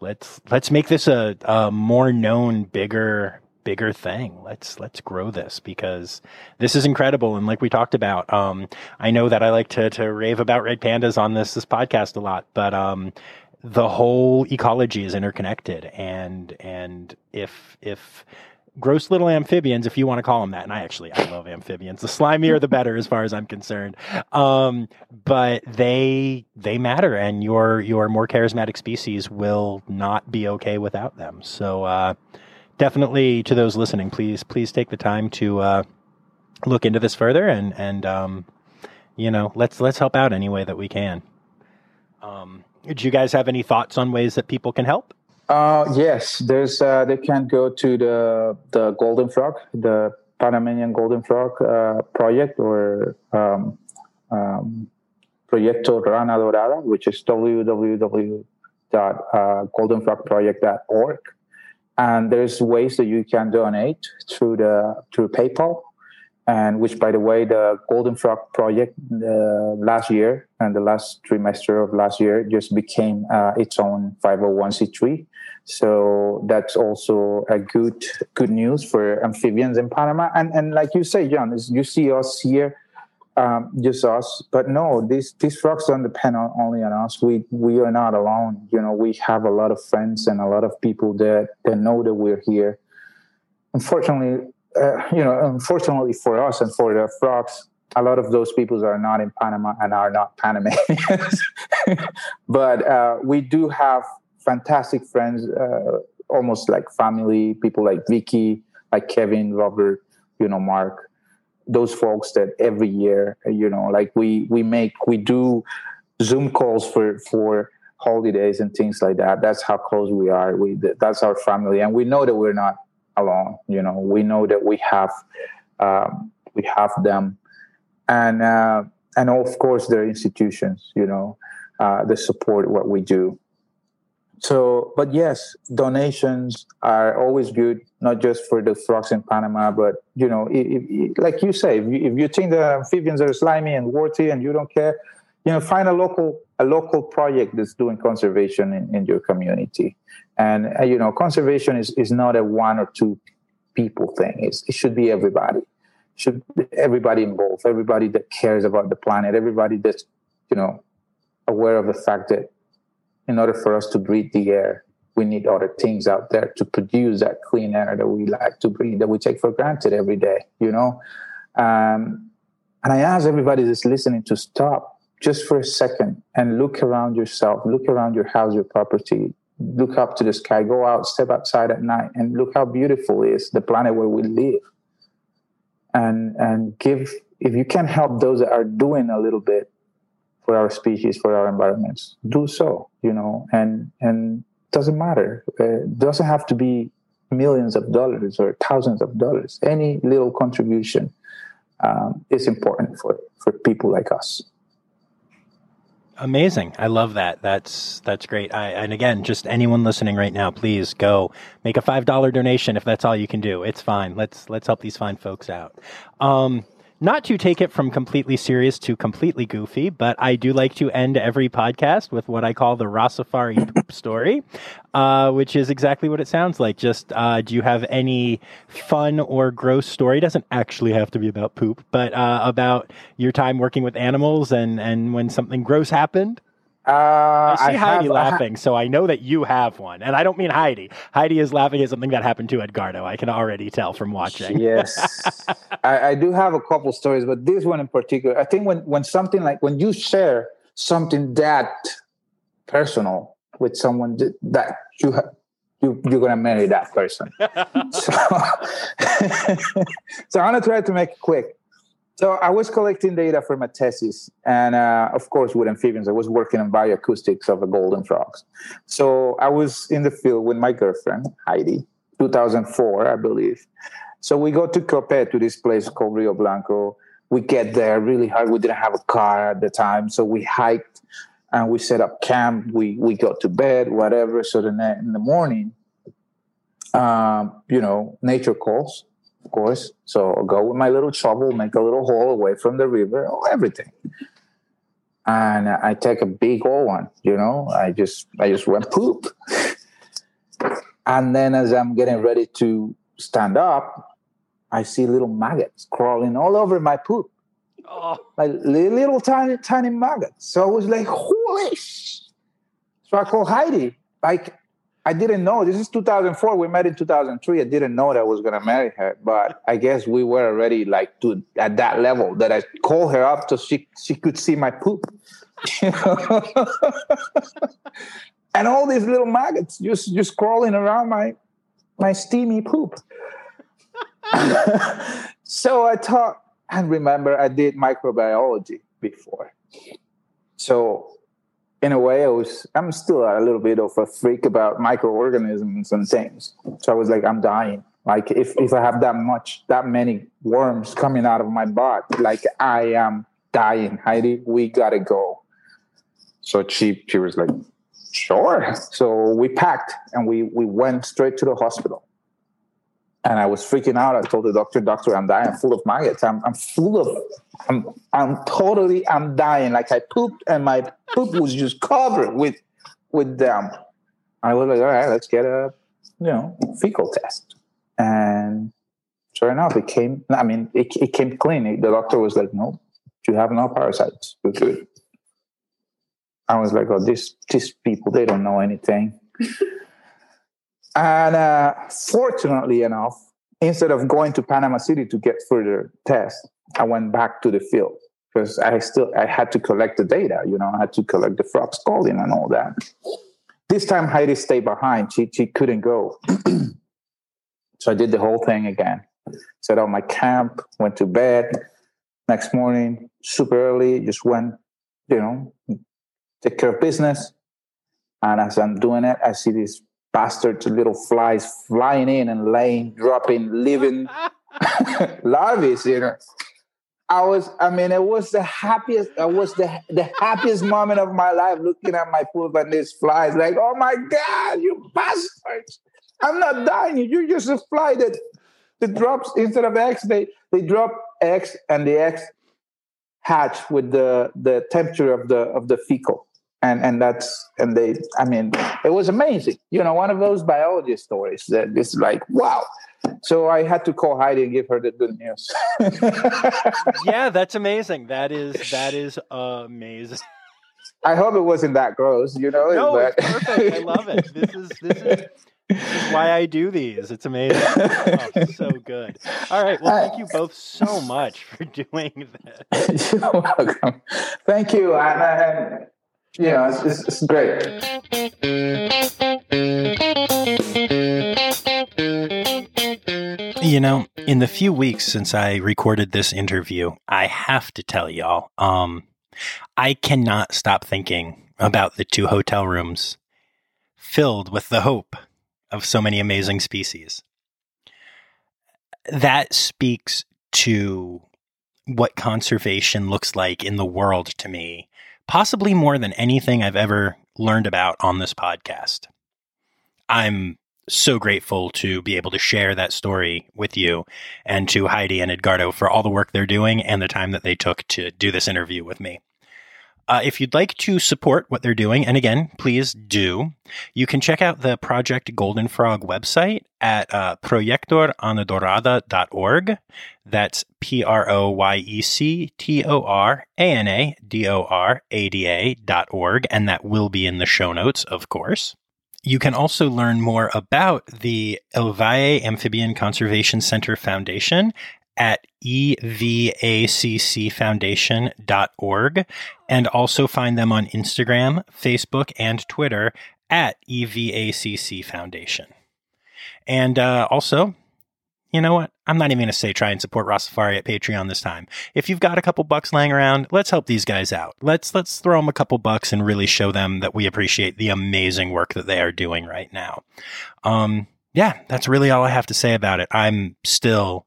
let's let's make this a, a more known bigger bigger thing. Let's let's grow this because this is incredible. And like we talked about, um, I know that I like to to rave about red pandas on this this podcast a lot, but um, the whole ecology is interconnected. And and if if gross little amphibians, if you want to call them that. And I actually, I love amphibians. The slimier, the better, as far as I'm concerned. Um, but they they matter, and your your more charismatic species will not be okay without them. So uh, definitely to those listening, please please take the time to uh, look into this further and and um, you know let's let's help out any way that we can. Um, do you guys have any thoughts on ways that people can help? Uh, yes, there's uh, they can go to the the Golden Frog, the Panamanian Golden Frog uh, project, or um, um, Proyecto Rana Dorada, which is www.goldenfrogproject.org and there's ways that you can donate through the through PayPal, and which, by the way, the Golden Frog project uh, last year and the last trimester of last year just became uh, its own 501c3. So that's also a good good news for amphibians in Panama. And and like you say, John, you see us here, um, just us. But no, these these frogs don't depend on, only on us. We we are not alone. You know, we have a lot of friends and a lot of people that that know that we're here. Unfortunately, uh, you know, unfortunately for us and for the frogs, a lot of those people are not in Panama and are not Panamanians. (laughs) but uh, we do have fantastic friends, uh, almost like family, people like Vicky, like Kevin, Robert, you know, Mark, those folks that every year, you know, like we we make we do Zoom calls for for holidays and things like that. That's how close we are. We that's our family, and we know that we're not alone. You know, we know that we have um, we have them, and uh, and of course their institutions. You know, uh, that support what we do. So, but yes, donations are always good, not just for the frogs in Panama, but you know, if, if, like you say, if you, if you think the amphibians are slimy and warty and you don't care, you know, find a local a local project that's doing conservation in, in your community. And uh, you know, conservation is, is not a one or two people thing. It's, it should be everybody. Should everybody involved, everybody that cares about the planet, everybody that's you know aware of the fact that in order for us to breathe the air, we need other things out there to produce that clean air that we like to breathe, that we take for granted every day, you know? Um, and I ask everybody that's listening to stop just for a second and look around yourself, look around your house, your property, look up to the sky, go out, step outside at night, and look how beautiful is the planet where we live. And and give if you can help those that are doing a little bit for our species, for our environments, do so, you know, and, and doesn't matter. Uh, it doesn't have to be millions of dollars or thousands of dollars. Any little contribution um, is important for, for people like us. Amazing. I love that. That's that's great. I, and again, just anyone listening right now, please go make a five dollar donation if that's all you can do. It's fine. Let's let's help these fine folks out. Um, not to take it from completely serious to completely goofy, but I do like to end every podcast with what I call the Rossafari (laughs) poop story, uh, which is exactly what it sounds like. Just uh, do you have any fun or gross story? It doesn't actually have to be about poop, but uh, about your time working with animals and, and when something gross happened? Uh, I see I Heidi have- laughing, so I know that you have one. And I don't mean Heidi. Heidi is laughing at something that happened to Edgardo. I can already tell from watching. yes (laughs) I, I do have a couple stories but this one in particular i think when when something like when you share something that personal with someone that, that you have you, you're gonna marry that person (laughs) so, (laughs) so i'm gonna try to make it quick so i was collecting data for my thesis and uh, of course with amphibians i was working on bioacoustics of the golden frogs so i was in the field with my girlfriend heidi 2004 i believe so we go to Copé to this place called Rio Blanco. We get there really hard. We didn't have a car at the time, so we hiked and we set up camp. We we got to bed, whatever. So the in the morning, um, you know, nature calls, of course. So I'll go with my little shovel, make a little hole away from the river, oh, everything. And I take a big old one, you know. I just I just went (laughs) poop. And then as I'm getting ready to stand up, I see little maggots crawling all over my poop. Oh, Like little tiny, tiny maggots. So I was like, holy sh-. So I call Heidi. Like, I didn't know. This is 2004. We met in 2003. I didn't know that I was going to marry her. But I guess we were already like to at that level that I called her up so she, she could see my poop. (laughs) And all these little maggots just, just crawling around my, my steamy poop. (laughs) so I thought, and remember, I did microbiology before. So, in a way, I was, I'm still a little bit of a freak about microorganisms and things. So I was like, I'm dying. Like, if, if I have that much, that many worms coming out of my butt, like, I am dying. Heidi, we gotta go. So she, she was like, sure. So we packed and we, we went straight to the hospital and I was freaking out. I told the doctor, "Doctor, I'm dying. I'm full of maggots. I'm, I'm full of, I'm, I'm totally, I'm dying. Like I pooped, and my poop was just covered with, with them." I was like, "All right, let's get a, you know, fecal test." And sure enough, it came. I mean, it, it came clean. The doctor was like, "No, you have no parasites. You're good." I was like, "Oh, these these people, they don't know anything." And uh, fortunately enough, instead of going to Panama City to get further tests, I went back to the field because I still I had to collect the data. You know, I had to collect the frog scalding and all that. This time Heidi stayed behind. She she couldn't go, (clears throat) so I did the whole thing again. Set up my camp, went to bed. Next morning, super early, just went, you know, take care of business. And as I'm doing it, I see this bastards, little flies flying in and laying, dropping living (laughs) larvae you know. I was, I mean, it was the happiest, it was the, the happiest moment of my life looking at my poop and these flies, like, oh my God, you bastards. I'm not dying. You're just a fly that, that drops instead of eggs, they, they drop eggs and the eggs hatch with the, the temperature of the of the fecal and and that's and they i mean it was amazing you know one of those biology stories that is like wow so i had to call heidi and give her the good news (laughs) yeah that's amazing that is that is amazing i hope it wasn't that gross you know no but... it's perfect i love it this is this is this is why I do these. It's amazing. Oh, so good. All right. Well, thank you both so much for (laughs) doing this. (laughs) You're welcome. Thank you. And, and yeah, it's, it's, great. You know, in the few weeks since I recorded this interview, I have to tell y'all, um, I cannot stop thinking about the two hotel rooms filled with the hope of so many amazing species. That speaks to what conservation looks like in the world to me possibly more than anything I've ever learned about on this podcast. I'm so grateful to be able to share that story with you and to Heidi and Edgardo for all the work they're doing and the time that they took to do this interview with me. Uh, if you'd like to support what they're doing, and again, please do, you can check out the Project Golden Frog website at uh, proyectoranadorada.org. That's P R O Y E C T O R A N A D O R A D A dot org, and that will be in the show notes, of course. You can also learn more about the El Valle Amphibian Conservation Center Foundation at evaccfoundation.org and also find them on Instagram, Facebook, and Twitter at EVACC Foundation. And uh, also, you know what? I'm not even going to say try and support Rossafari at Patreon this time. If you've got a couple bucks laying around, let's help these guys out. Let's let's throw them a couple bucks and really show them that we appreciate the amazing work that they are doing right now. Um, yeah, that's really all I have to say about it. I'm still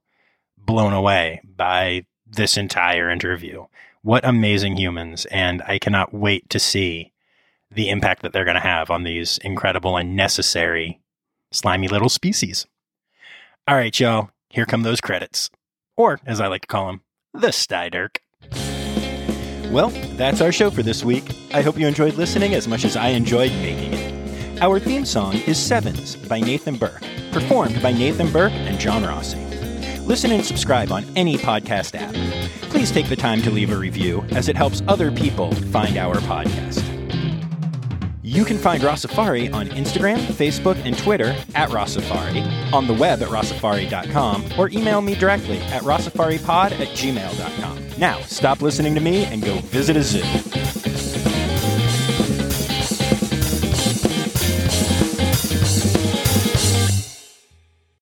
blown away by this entire interview. What amazing humans. And I cannot wait to see the impact that they're going to have on these incredible and necessary slimy little species. All right, y'all, here come those credits. Or, as I like to call them, the Stydirk. Well, that's our show for this week. I hope you enjoyed listening as much as I enjoyed making it. Our theme song is Sevens by Nathan Burke, performed by Nathan Burke and John Rossi. Listen and subscribe on any podcast app. Please take the time to leave a review as it helps other people find our podcast. You can find Rossafari on Instagram, Facebook, and Twitter at Rossafari, on the web at rossafari.com, or email me directly at rossafaripod at gmail.com. Now, stop listening to me and go visit a zoo.